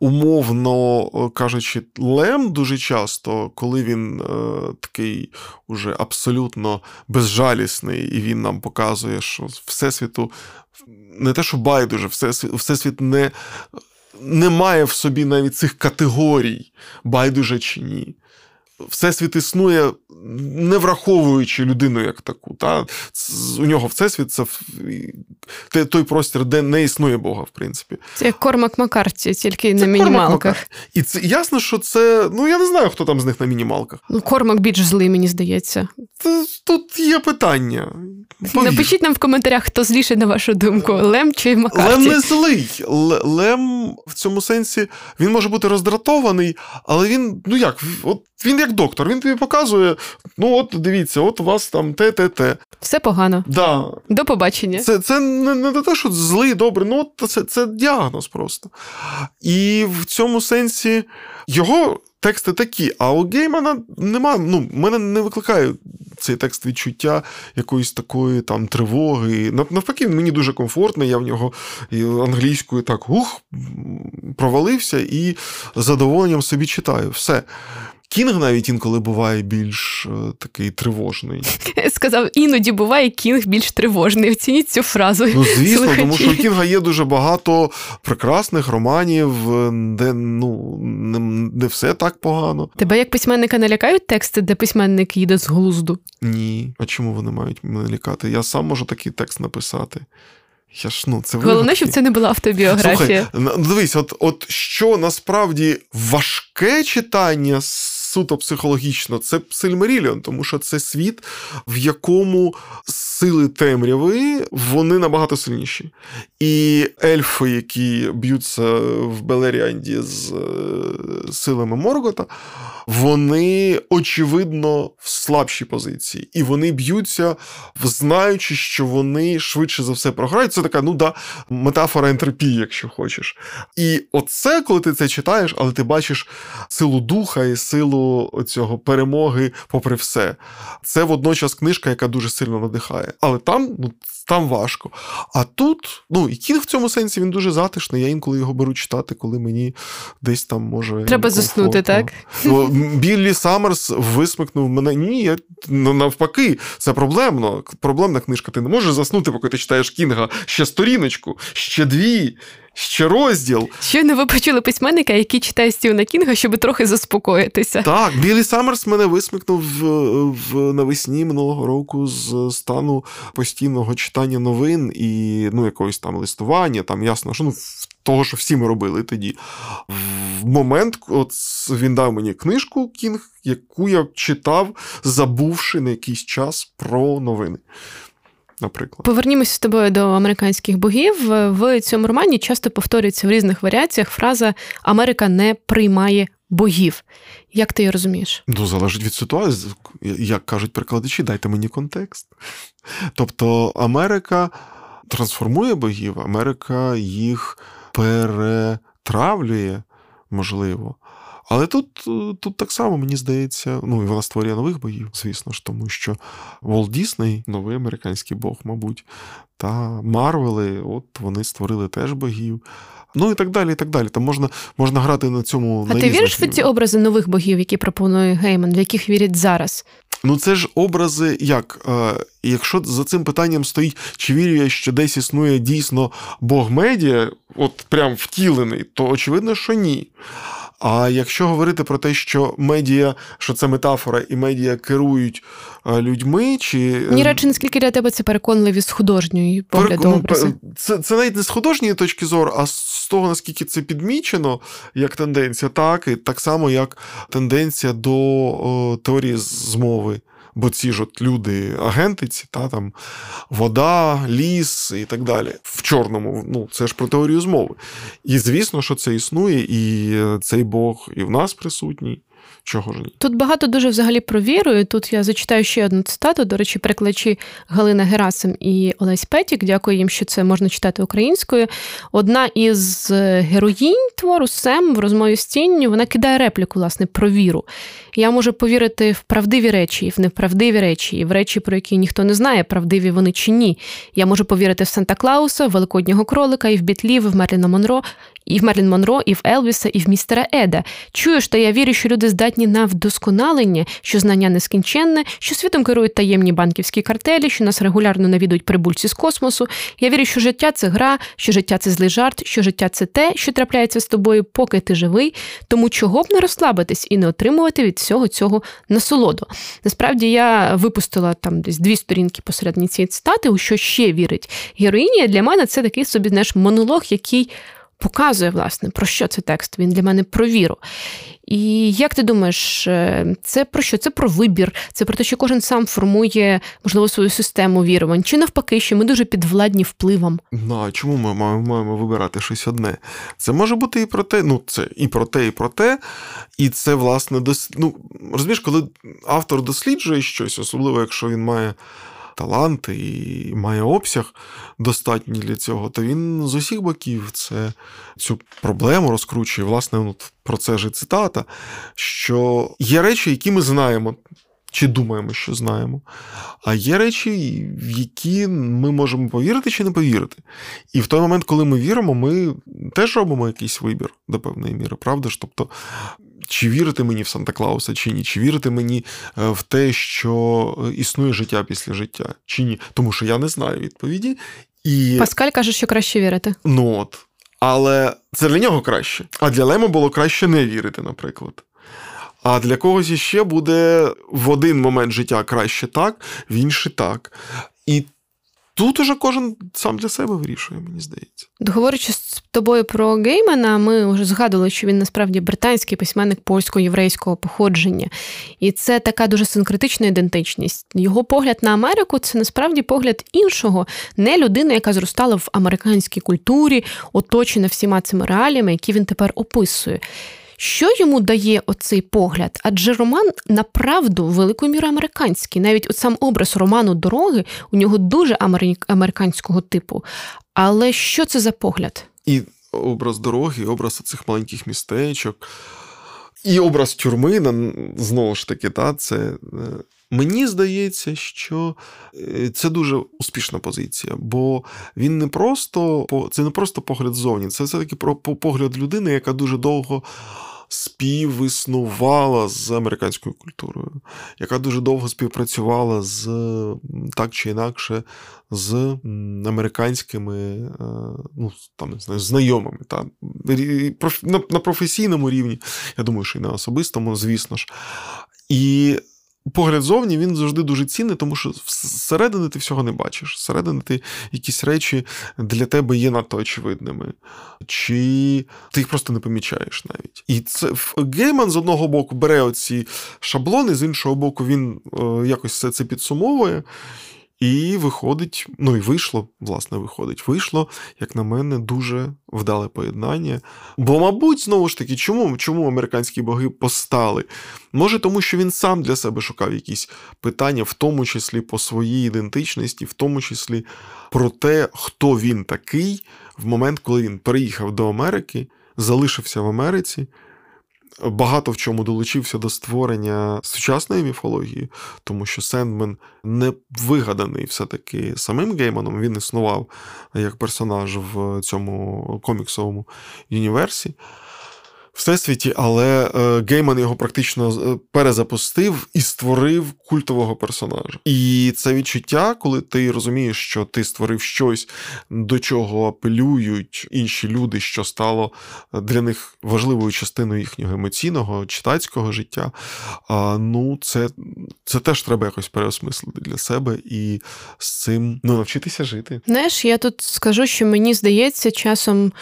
Speaker 2: умовно кажучи, Лем дуже часто, коли він е, такий уже абсолютно безжалісний, і він нам показує, що всесвіту не те, що байдуже, всесвіт не, не має в собі навіть цих категорій, байдуже чи ні. Всесвіт існує, не враховуючи людину як таку. Та? У нього всесвіт це той простір, де не існує Бога, в принципі.
Speaker 1: Це як Кормак Макарті, тільки це на мінімалках.
Speaker 2: І це ясно, що це. Ну я не знаю, хто там з них на мінімалках.
Speaker 1: Ну, Кормак більш злий, мені здається.
Speaker 2: Тут є питання.
Speaker 1: Повір. Напишіть нам в коментарях, хто зліше, на вашу думку, Лем чи Макарті.
Speaker 2: Лем не злий. Лем в цьому сенсі він може бути роздратований, але він, ну як, от він як доктор, він тобі показує: ну, от дивіться, от у вас там те, те, те.
Speaker 1: Все погано.
Speaker 2: Да.
Speaker 1: До побачення.
Speaker 2: Це це не не те, що злий, добрий, ну от це, це діагноз просто. І в цьому сенсі його тексти такі, а у Геймана немає. Ну, мене не викликає цей текст відчуття якоїсь такої там тривоги. Навпаки, мені дуже комфортно, я в нього англійською так ух, провалився і з задоволенням собі читаю. Все. Кінг навіть інколи буває більш е, такий тривожний.
Speaker 1: Сказав, іноді буває кінг більш тривожний. Оцініть цю фразу.
Speaker 2: Ну, звісно, Слухачі. тому що у Кінга є дуже багато прекрасних романів, де ну не, не все так погано.
Speaker 1: Тебе як письменника не лякають тексти, де письменник їде з глузду?
Speaker 2: Ні. А чому вони мають мене лякати? Я сам можу такий текст написати. Я ж, ну, це
Speaker 1: Головне, щоб це не була автобіографія.
Speaker 2: Слухай, Дивись, от от що насправді важке читання суто психологічно, це Сильмеріліон, тому що це світ, в якому сили темряви вони набагато сильніші. І ельфи, які б'ються в Белеріанді з е, силами Моргота, вони очевидно в слабшій позиції. І вони б'ються, знаючи, що вони швидше за все програють. Це така, ну да, метафора ентропії, якщо хочеш. І оце, коли ти це читаєш, але ти бачиш силу духа і силу цього перемоги, попри все. Це водночас книжка, яка дуже сильно надихає. Але там, ну, там важко. А тут, ну, і кінг в цьому сенсі він дуже затишний. Я інколи його беру читати, коли мені десь там може.
Speaker 1: Треба заснути, так?
Speaker 2: Біллі Саммерс висмикнув мене. Ні, я, ну, навпаки, це проблемно. Проблемна книжка. Ти не можеш заснути, поки ти читаєш кінга ще сторіночку, ще дві. Ще розділ.
Speaker 1: Щойно ви почули письменника, який читає Стівена Кінга, щоб трохи заспокоїтися.
Speaker 2: Так, Білі Саммерс мене висмикнув в, в навесні минулого року з стану постійного читання новин і ну, якогось там листування. Там ясно, що ну. Того, що всі ми робили тоді. В момент, от він дав мені книжку Кінг, яку я читав, забувши на якийсь час про новини наприклад.
Speaker 1: Повернімося з тобою до американських богів. В цьому романі часто повторюється в різних варіаціях фраза Америка не приймає богів. Як ти її розумієш?
Speaker 2: Ну, залежить від ситуації, як кажуть перекладачі, дайте мені контекст. Тобто Америка трансформує богів, Америка їх перетравлює, можливо. Але тут тут так само, мені здається, ну і вона створює нових боїв, звісно ж, тому що Волт Дісней, новий американський бог, мабуть, та Марвели, от вони створили теж богів. Ну і так далі, і так далі. Там можна можна грати на цьому.
Speaker 1: А
Speaker 2: на
Speaker 1: ти віриш в ці образи нових богів, які пропонує Гейман, в яких вірять зараз?
Speaker 2: Ну, це ж образи як? Е, якщо за цим питанням стоїть, чи вірю я, що десь існує дійсно Бог медіа, от прям втілений, то очевидно, що ні. А якщо говорити про те, що медіа, що це метафора, і медіа керують е, людьми, чи
Speaker 1: ні речі, наскільки для тебе це переконливі з художньої погляду ну.
Speaker 2: Це це навіть не з художньої точки зору, а з того, наскільки це підмічено як тенденція, так і так само, як тенденція до о, теорії змови. Бо ці ж от люди, агенти, ці та там вода, ліс і так далі. В чорному, ну це ж про теорію змови. І звісно, що це існує, і цей Бог і в нас присутній. Чого ж?
Speaker 1: Тут багато дуже взагалі про віру. і Тут я зачитаю ще одну цитату. До речі, перекладачі Галина Герасим і Олесь Петік. Дякую їм, що це можна читати українською. Одна із героїнь твору Сем в розмові з тінню вона кидає репліку, власне, про віру. Я можу повірити в правдиві речі, і в неправдиві речі, і в речі, про які ніхто не знає, правдиві вони чи ні. Я можу повірити в Санта Клауса, в Великоднього кролика, і в Бітлів, в Мерліна Монро, і в Мерлін Монро, і в Елвіса, і в містера Еда. Чуєш, та я вірю, що люди здатні на вдосконалення, що знання нескінченне, що світом керують таємні банківські картелі, що нас регулярно навідують прибульці з космосу. Я вірю, що життя це гра, що життя це злий жарт, що життя це те, що трапляється з тобою, поки ти живий. Тому чого б не розслабитись і не отримувати від всього цього насолоду. Насправді я випустила там десь дві сторінки посередні цієї цитати, у що ще вірить героїня. Для мене це такий собі знаєш, монолог, який показує, власне, про що цей текст. Він для мене про віру. І як ти думаєш, е, це про що? Це про вибір, це про те, що кожен сам формує, можливо, свою систему вірувань, чи навпаки, що ми дуже підвладні впливом.
Speaker 2: Ну, а чому ми маємо вибирати щось одне? Це може бути і про те, ну це і про те, і про те. І це, власне, дос... ну, розумієш, коли автор досліджує щось, особливо якщо він має талант і має обсяг достатній для цього, то він з усіх боків це цю проблему розкручує. Власне, от про це ж цитата, що є речі, які ми знаємо. Чи думаємо, що знаємо. А є речі, в які ми можемо повірити чи не повірити. І в той момент, коли ми віримо, ми теж робимо якийсь вибір до певної міри, правда ж? Тобто чи вірити мені в Санта Клауса, чи ні, чи вірити мені е, в те, що е, існує життя після життя, чи ні. Тому що я не знаю відповіді. І...
Speaker 1: Pаскаль каже, що краще вірити.
Speaker 2: Ну от. Але це для нього краще. А для Лема було краще не вірити, наприклад. А для когось іще буде в один момент життя краще так, в інший так. І Тут уже кожен сам для себе вирішує, мені здається.
Speaker 1: Говорячи з тобою про Геймана, ми вже згадували, що він насправді британський письменник польсько-єврейського походження. І це така дуже синкретична ідентичність. Його погляд на Америку це насправді погляд іншого, не людини, яка зростала в американській культурі, оточена всіма цими реаліями, які він тепер описує. Що йому дає оцей погляд? Адже роман направду великою мірою американський. Навіть от сам образ роману дороги у нього дуже американського типу. Але що це за погляд?
Speaker 2: І образ дороги, і образ цих маленьких містечок, і образ тюрми, знову ж таки, та, це. Мені здається, що е, це дуже успішна позиція, бо він не просто це не просто погляд зовні, це все таки про погляд людини, яка дуже довго співіснувала з американською культурою, яка дуже довго співпрацювала з так чи інакше з американськими е, ну, там, не знаю, знайомими. Та, на професійному рівні, я думаю, що і на особистому, звісно ж. І погляд зовні він завжди дуже цінний, тому що всередини ти всього не бачиш. Всередини ти якісь речі для тебе є надто очевидними, чи ти їх просто не помічаєш навіть. І це Гейман з одного боку бере оці шаблони, з іншого боку, він е, якось все це підсумовує. І виходить, ну і вийшло, власне, виходить, вийшло, як на мене, дуже вдале поєднання. Бо, мабуть, знову ж таки, чому чому американські боги постали? Може, тому що він сам для себе шукав якісь питання, в тому числі по своїй ідентичності, в тому числі про те, хто він такий в момент, коли він переїхав до Америки, залишився в Америці багато в чому долучився до створення сучасної міфології, тому що Сендмен не вигаданий все-таки самим Гейманом, він існував як персонаж в цьому коміксовому універсі всесвіті, але е, Гейман його практично е, перезапустив і створив культового персонажа. І це відчуття, коли ти розумієш, що ти створив щось, до чого апелюють інші люди, що стало е, для них важливою частиною їхнього емоційного читацького життя. Ну, це це теж треба якось переосмислити для себе і з цим ну, навчитися жити.
Speaker 1: Знаєш, я тут скажу, що мені здається, часом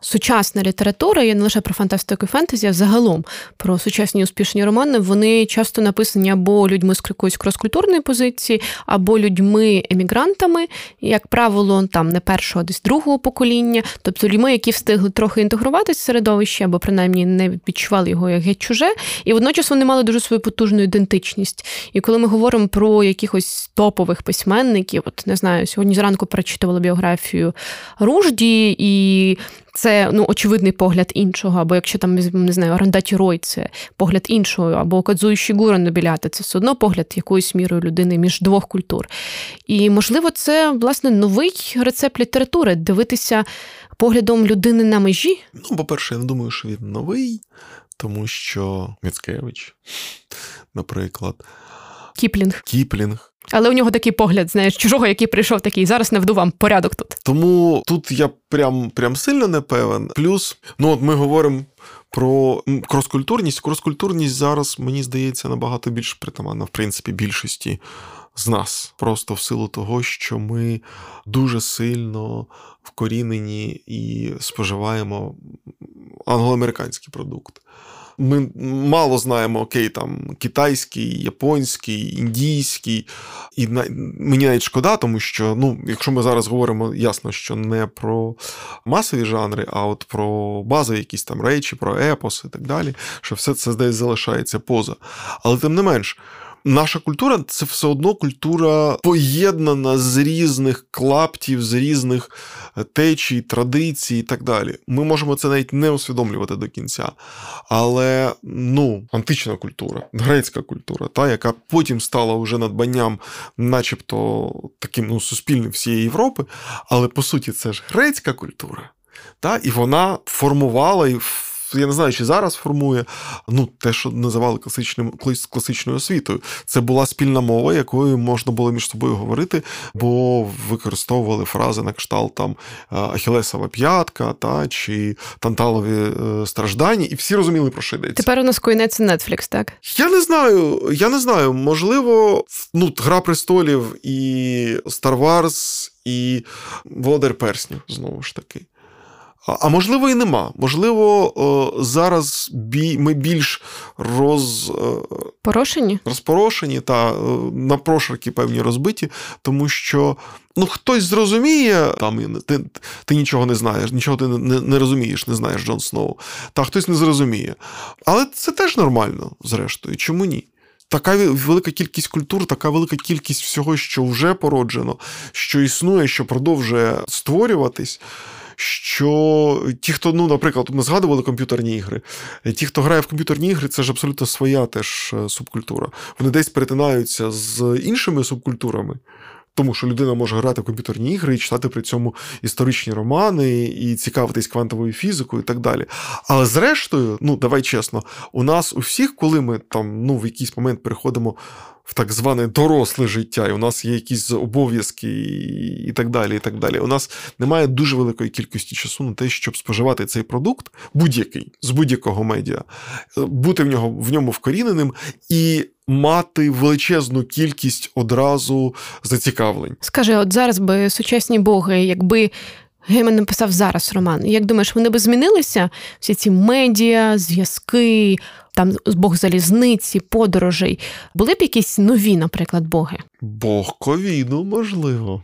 Speaker 1: сучасна література, є не лише про фантастику і фентезі, а загалом про сучасні успішні романи, вони часто написані або людьми з якоїсь кроскультурної позиції, або людьми-емігрантами, як правило, там не першого, а десь другого покоління, тобто людьми, які встигли трохи інтегруватися в середовище, або принаймні не відчували його як геть чуже, і водночас вони мали дуже свою потужну ідентичність. І коли ми говоримо про якихось топових письменників, от не знаю, сьогодні зранку прочитувала біографію Ружді і це ну очевидний погляд іншого, або якщо там не знаю, Орандаті Рой, це погляд іншого, або Кадзуї Шігура Нобіляти, це все одно погляд якоюсь мірою людини між двох культур. І можливо, це власне новий рецепт літератури дивитися поглядом людини на межі.
Speaker 2: Ну, по-перше, я не думаю, що він новий, тому що Міцкевич, наприклад.
Speaker 1: Кіплінг.
Speaker 2: Кіплінг.
Speaker 1: Але у нього такий погляд, знаєш, чужого, який прийшов такий, зараз наведу вам порядок тут.
Speaker 2: Тому тут я прям прям сильно не певен. Плюс, ну от ми говоримо про кроскультурність. Кроскультурність зараз, мені здається, набагато більш притаманна, в принципі, більшості з нас. Просто в силу того, що ми дуже сильно вкорінені і споживаємо англоамериканський продукт. Ми мало знаємо окей, там китайський, японський, індійський. І на, мені навіть шкода, тому що, ну, якщо ми зараз говоримо ясно, що не про масові жанри, а от про базові якісь там речі, про епос і так далі, що все це десь залишається поза. Але тим не менш наша культура це все одно культура поєднана з різних клаптів, з різних е, течій, традицій і так далі. Ми можемо це навіть не усвідомлювати до кінця. Але ну, антична культура, грецька культура, та, яка потім стала вже надбанням, начебто таким ну, суспільним всієї Європи. Але по суті, це ж грецька культура. Та, І вона формувала і я не знаю, чи зараз формує ну, те, що називали класичним класичною освітою. Це була спільна мова, якою можна було між собою говорити, бо використовували фрази на кшталт там Ахілесова п'ятка та чи Танталові е, страждання, і всі розуміли, про що йдеться.
Speaker 1: Тепер у нас коїнеться Netflix, так?
Speaker 2: Я не знаю. Я не знаю. Можливо, ну, Гра престолів і Star Wars, і Володар Перснів знову ж таки. А можливо, і нема. Можливо, зараз ми більш роз...
Speaker 1: Порошені?
Speaker 2: розпорошені та на прошарки певні розбиті, тому що ну, хтось зрозуміє, там ти ти нічого не знаєш, нічого ти не, не розумієш, не знаєш Джон Сноу, та хтось не зрозуміє. Але це теж нормально, зрештою. Чому ні? Така велика кількість культур, така велика кількість всього, що вже породжено, що існує, що продовжує створюватись що ті, хто, ну, наприклад, ми згадували комп'ютерні ігри, ті, хто грає в комп'ютерні ігри, це ж абсолютно своя теж е, субкультура. Вони десь перетинаються з іншими субкультурами. тому що людина може грати в комп'ютерні ігри і читати при цьому історичні романи і цікавитись квантовою фізикою і так далі. Але зрештою, ну давай чесно, у нас у всіх, коли ми там ну в якийсь момент переходимо в так зване доросле життя, і у нас є якісь обов'язки і так далі. і так далі. У нас немає дуже великої кількості часу на те, щоб споживати цей продукт, будь-який з будь-якого медіа, бути в нього в ньому вкоріненим і. Мати величезну кількість одразу зацікавлень.
Speaker 1: Скажи, от зараз би сучасні боги, якби Гейман написав зараз роман. Як думаєш, вони би змінилися? Всі ці медіа, зв'язки, там Бог залізниці, подорожей. Були б якісь нові, наприклад, боги?
Speaker 2: Бог ковіду, можливо.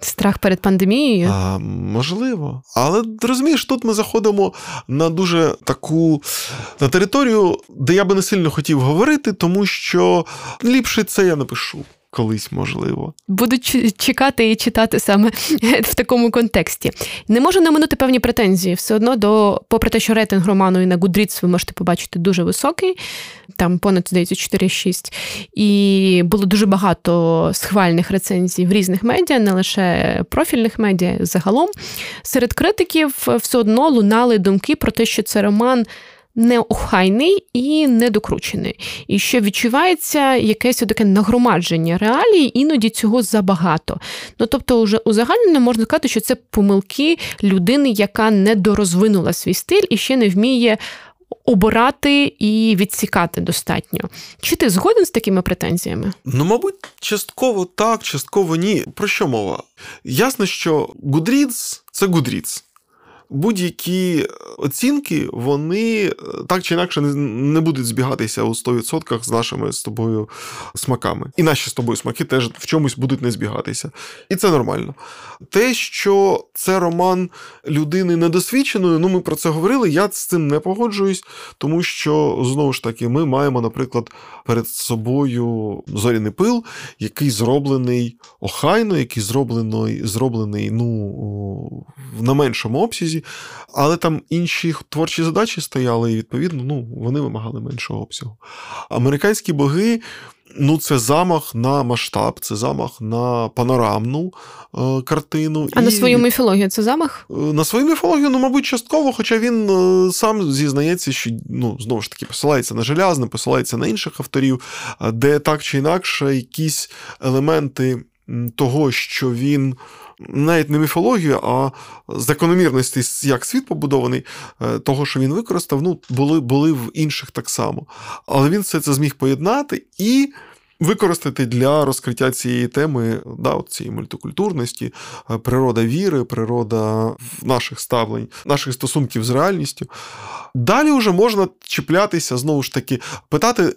Speaker 1: Страх перед пандемією?
Speaker 2: А, Можливо. Але розумієш, тут ми заходимо на дуже таку на територію, де я би не сильно хотів говорити, тому що ліпше це я напишу колись можливо.
Speaker 1: Буду чекати і читати саме в такому контексті. Не можу наминути певні претензії. Все одно до, попри те, що рейтинг роману і на Goodreads ви можете побачити дуже високий, там понад здається 4-6. І було дуже багато схвальних рецензій в різних медіа, не лише профільних медіа, загалом. Серед критиків все одно лунали думки про те, що це роман неохайний і недокручений. І що відчувається якесь таке нагромадження реалій, іноді цього забагато. Ну тобто, уже узагальнено можна сказати, що це помилки людини, яка недорозвинула свій стиль і ще не вміє. Обирати і відсікати достатньо. Чи ти згоден з такими претензіями?
Speaker 2: Ну, мабуть, частково так, частково ні. Про що мова? Ясно, що Goodreads – це Goodreads будь-які оцінки, вони е, так чи інакше не будуть збігатися у 100% з нашими з тобою смаками. І наші з тобою смаки теж в чомусь будуть не збігатися. І це нормально. Те, що це роман людини недосвідченої, ну ми про це говорили. Я з цим не погоджуюсь, тому що знову ж таки ми маємо, наприклад, перед собою зоряний пил, який зроблений охайно, який зроблений, зроблений ну, на меншому обсязі але там інші творчі задачі стояли, і відповідно ну, вони вимагали меншого обсягу. Американські боги. Ну, це замах на масштаб, це замах на панорамну е, картину.
Speaker 1: А і... на свою міфологію це замах?
Speaker 2: Е, на свою міфологію, ну, мабуть, частково, хоча він е, сам зізнається, що ну, знову ж таки посилається на желязне, посилається на інших авторів, де так чи інакше якісь елементи того, що він навіть не міфологію, а закономірності, як світ побудований, е, того, що він використав, ну, були були в інших так само. Але він все це зміг поєднати і використати для розкриття цієї теми, да, от цієї мультикультурності, е, природа віри, природа наших ставлень, наших стосунків з реальністю. Далі вже можна чіплятися, знову ж таки, питати,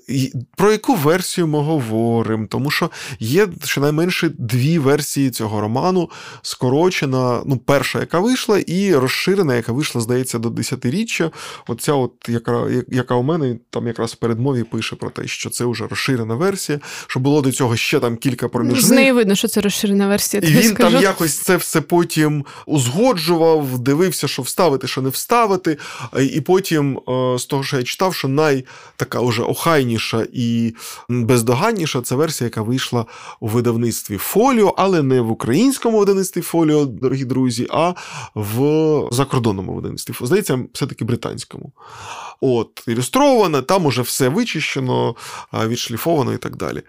Speaker 2: про яку версію ми говоримо, тому що є щонайменше дві версії цього роману: скорочена, ну, перша, яка вийшла, і розширена, яка вийшла, здається, до десятиріччя. Оця, от, яка яка у мене там якраз в передмові пише про те, що це вже розширена версія що було до цього ще там кілька проміжних.
Speaker 1: З неї видно, що це розширена версія.
Speaker 2: І він скажу. там якось це все потім узгоджував, дивився, що вставити, що не вставити. І потім, е, з того, що я читав, що най така уже охайніша і бездоганніша це версія, яка вийшла у видавництві Фоліо, але не в українському видавництві Фоліо, дорогі друзі, а в закордонному видавництві. Здається, все-таки британському. От, ілюстроване, там уже все вичищено, відшліфовано і так далі.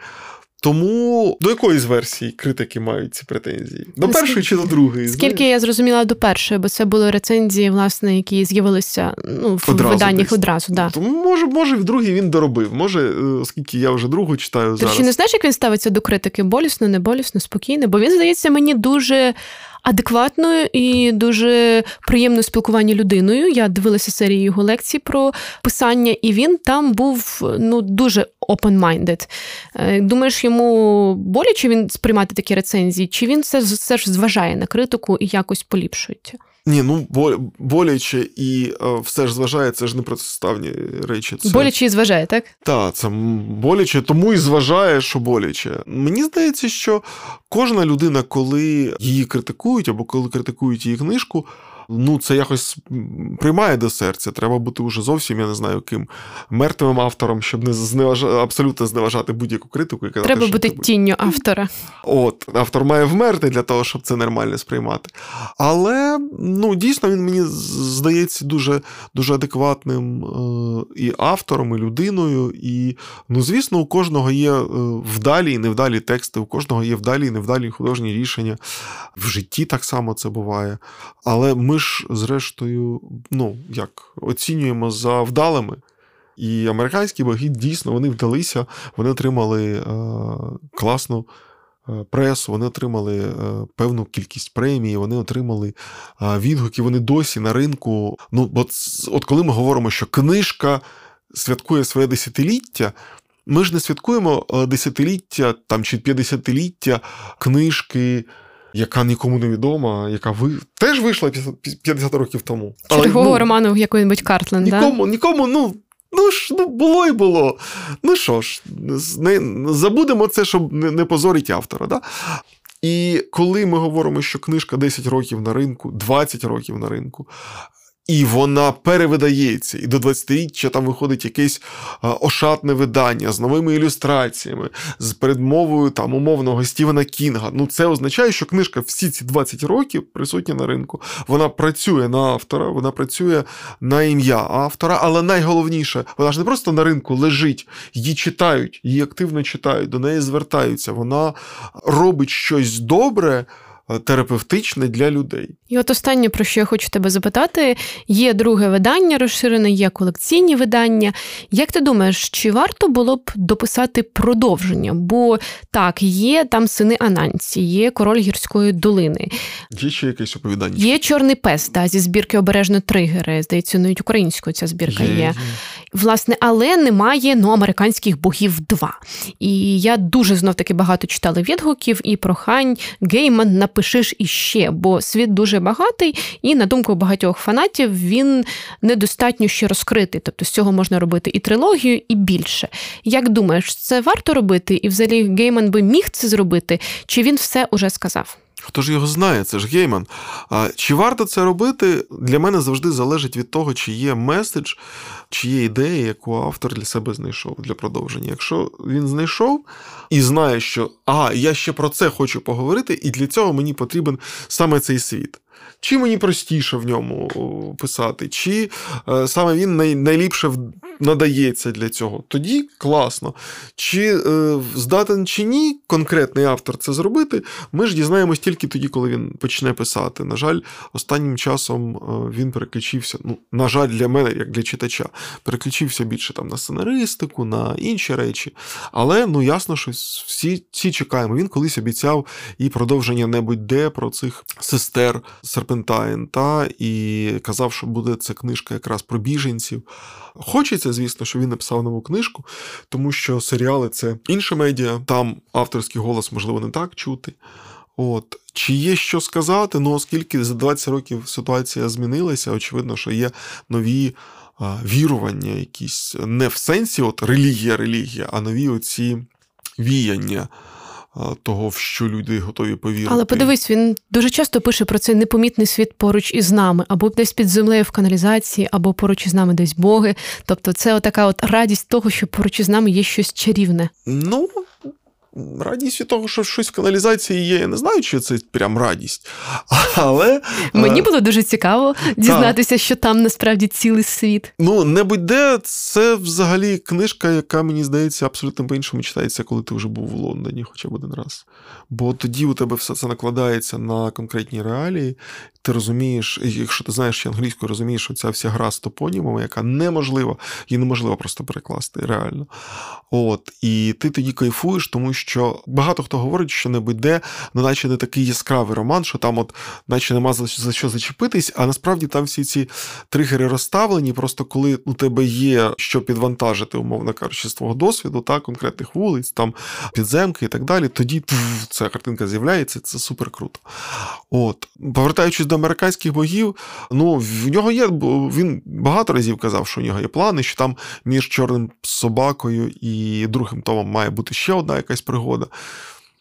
Speaker 2: Тому до якої з версій критики мають ці претензії? До першої чи до другої?
Speaker 1: Скільки знаєш? я зрозуміла до першої, бо це були рецензії, власне, які з'явилися ну, в одразу виданнях десь. одразу. Да.
Speaker 2: Тому може, може, в другій він доробив. Може, е, оскільки я вже другу читаю. Ти зараз.
Speaker 1: ще не знаєш, як він ставиться до критики? Болісно, не болісно, спокійно? Бо він здається мені дуже адекватною і дуже приємною спілкування людиною. Я дивилася серію його лекцій про писання, і він там був ну дуже open-minded. Е, думаєш, йому боляче він сприймати такі рецензії? Чи він все, все ж зважає на критику і якось поліпшується?
Speaker 2: Ні, ну боляче і е, все ж зважає, це ж не протиставні речі. Це...
Speaker 1: Боляче і зважає, так?
Speaker 2: Так, це боляче, тому і зважає, що боляче. Мені здається, що кожна людина, коли її критикують або коли критикують її книжку, ну це якось приймає до серця. Треба бути уже зовсім, я не знаю, ким мертвим автором, щоб не зневажати, абсолютно зневажати будь-яку критику. І казати,
Speaker 1: Треба бути тінню автора.
Speaker 2: От, автор має вмерти для того, щоб це нормально сприймати. Але ну, дійсно він мені здається дуже дуже адекватним е, і автором, і людиною. І, ну, звісно, у кожного є е, вдалі і невдалі тексти, у кожного є вдалі і невдалі художні рішення. В житті так само це буває. Але ми ж, зрештою, ну, як оцінюємо за вдалими. І американські боги дійсно вони вдалися, вони отримали е, класну е, пресу, вони отримали е, певну кількість премій, вони отримали е, відгуки, вони досі на ринку. Ну, от, от коли ми говоримо, що книжка святкує своє десятиліття. Ми ж не святкуємо е, десятиліття там чи п'ятдесятиліття книжки, яка нікому не відома, яка ви теж вийшла 50 років тому.
Speaker 1: Чергового ну, роману якої-небудь Картлен,
Speaker 2: нікому, да? нікому, ну. Ну ж, ну було і було. Ну що ж, не, забудемо це, щоб не, не позорить автора. Да? І коли ми говоримо, що книжка 10 років на ринку, 20 років на ринку, і вона перевидається, і до 20-річчя там виходить якесь ошатне видання з новими ілюстраціями, з передмовою там умовного Стівена Кінга. Ну це означає, що книжка всі ці 20 років присутня на ринку. Вона працює на автора, вона працює на ім'я автора, але найголовніше, вона ж не просто на ринку лежить, її читають, її активно читають, до неї звертаються. Вона робить щось добре. Е, терапевтичне для людей.
Speaker 1: І от останнє, про що я хочу тебе запитати, є друге видання розширене, є колекційні видання. Як ти думаєш, чи варто було б дописати продовження? Бо так, є там сини Ананці, є король гірської долини.
Speaker 2: Є ще якесь оповідання?
Speaker 1: Є чорний пес да, зі збірки обережно тригери. Здається, навіть українською ця збірка є. є. Власне, але немає ну, американських богів 2. І я дуже знов таки багато читала відгуків і прохань Гейман напишиш іще, бо світ дуже багатий, і на думку багатьох фанатів він недостатньо ще розкритий. Тобто з цього можна робити і трилогію, і більше. Як думаєш, це варто робити? І взагалі Гейман би міг це зробити? Чи він все уже сказав?
Speaker 2: Хто ж його знає, це ж гейман. А Чи варто це робити? Для мене завжди залежить від того, чи є меседж, чи є ідея, яку автор для себе знайшов для продовження. Якщо він знайшов і знає, що а, я ще про це хочу поговорити, і для цього мені потрібен саме цей світ. Чи мені простіше в ньому писати, чи е, саме він най, найліпше надається для цього. Тоді класно. Чи е, здатен чи ні, конкретний автор це зробити, ми ж дізнаємось тільки тоді, коли він почне писати. На жаль, останнім часом е, він переключився. Ну, на жаль, для мене, як для читача, переключився більше там на сценаристику, на інші речі. Але ну ясно, що всі всі чекаємо. Він колись обіцяв і продовження небудь де про цих сестер Серпентайн, та і казав, що буде це книжка якраз про біженців. Хочеться, звісно, що він написав нову книжку, тому що серіали це інше медіа, там авторський голос, можливо, не так чути. От. Чи є що сказати? Ну, оскільки за 20 років ситуація змінилася, очевидно, що є нові вірування, якісь не в сенсі от релігія, релігія, а нові оці віяння того, в що люди готові повірити.
Speaker 1: Але подивись, він дуже часто пише про цей непомітний світ поруч із нами, або десь під землею в каналізації, або поруч із нами десь боги. Тобто, це така от радість того, що поруч із нами є щось чарівне.
Speaker 2: Ну радість від того, що щось в каналізації є. Я не знаю, чи це прям радість. Але
Speaker 1: мені е, було дуже цікаво дізнатися, та. що там насправді цілий світ.
Speaker 2: Ну, не будь-де, це взагалі книжка, яка мені здається абсолютно по-іншому читається, коли ти вже був у Лондоні, хоча б один раз. Бо тоді у тебе все це накладається на конкретні реалії. Ти розумієш, якщо ти знаєш ще англійською, розумієш, що ця вся гра з топонімами, яка неможлива, її неможливо просто перекласти реально. От, І ти тоді кайфуєш, тому що що багато хто говорить, що не буде, ну наче не такий яскравий роман, що там, от, наче нема за що зачепитись, а насправді там всі ці тригери розставлені. Просто коли у тебе є що підвантажити, умовно кажучи, з твого досвіду, та, конкретних вулиць, там підземки і так далі, тоді пф, ця картинка з'являється, це супер круто. От, повертаючись до американських богів, ну в нього є, він багато разів казав, що у нього є плани, що там між чорним собакою і другим томом має бути ще одна якась пригода.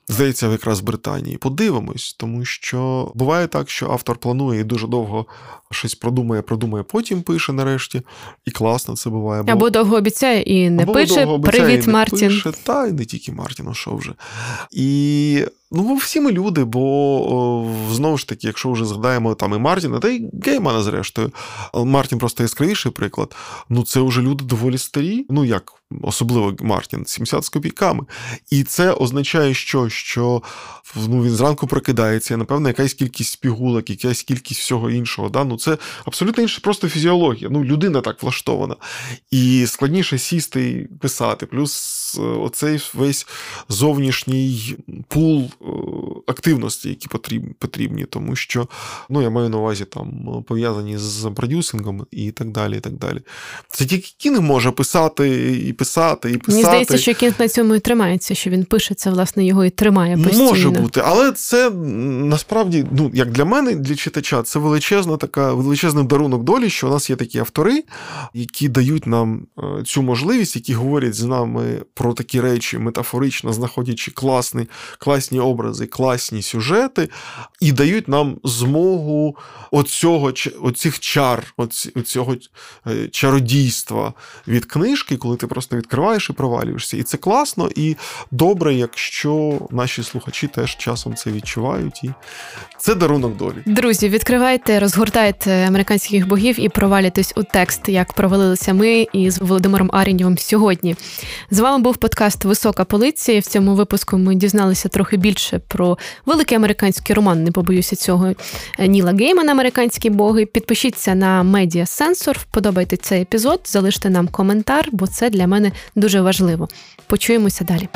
Speaker 2: Здається, якраз в Британії. Подивимось, тому що буває так, що автор планує і дуже довго щось продумає, продумає, потім пише нарешті. І класно це буває.
Speaker 1: Або, або довго обіцяє і не пише. Привіт, Мартін.
Speaker 2: Пише, та й не тільки Мартін, що вже. І Ну, всі ми люди, бо знову ж таки, якщо вже згадаємо там і Мартіна, та й Геймана, зрештою, Мартін просто яскравіший приклад. Ну, це вже люди доволі старі. Ну як, особливо Мартін, 70 з копійками. І це означає, що що ну, він зранку прокидається, напевно, якась кількість пігулок, якась кількість всього іншого. Да? Ну, Це абсолютно інша просто фізіологія. Ну, людина так влаштована. І складніше сісти і писати. Плюс оцей весь зовнішній пул е, активності, які потрібні, тому що ну, я маю на увазі там пов'язані з продюсингом і так далі. і так далі. Це тільки кінг може писати і писати, і писати.
Speaker 1: Мені здається, що кінг на цьому і тримається, що він пише це, власне, його і тримає постійно.
Speaker 2: Може бути, але це насправді, ну, як для мене, для читача, це величезна така, величезний дарунок долі, що у нас є такі автори, які дають нам е, цю можливість, які говорять з нами про такі речі, метафорично знаходячи класні, класні образи, класні сюжети, і дають нам змогу оцього, оцих чар, оцього е, чародійства від книжки, коли ти просто відкриваєш і провалюєшся. І це класно і добре, якщо наші слухачі теж часом це відчувають. І це дарунок долі.
Speaker 1: Друзі, відкривайте, розгортайте американських богів і провалюйтесь у текст, як провалилися ми із Володимиром Арінєвим сьогодні. З вами був подкаст Висока полиція. В цьому випуску ми дізналися трохи більше про великий американський роман. Не побоюся цього Ніла Геймана, американські боги. Підпишіться на Медіа Сенсор, вподобайте цей епізод, залиште нам коментар, бо це для мене дуже важливо. Почуємося далі.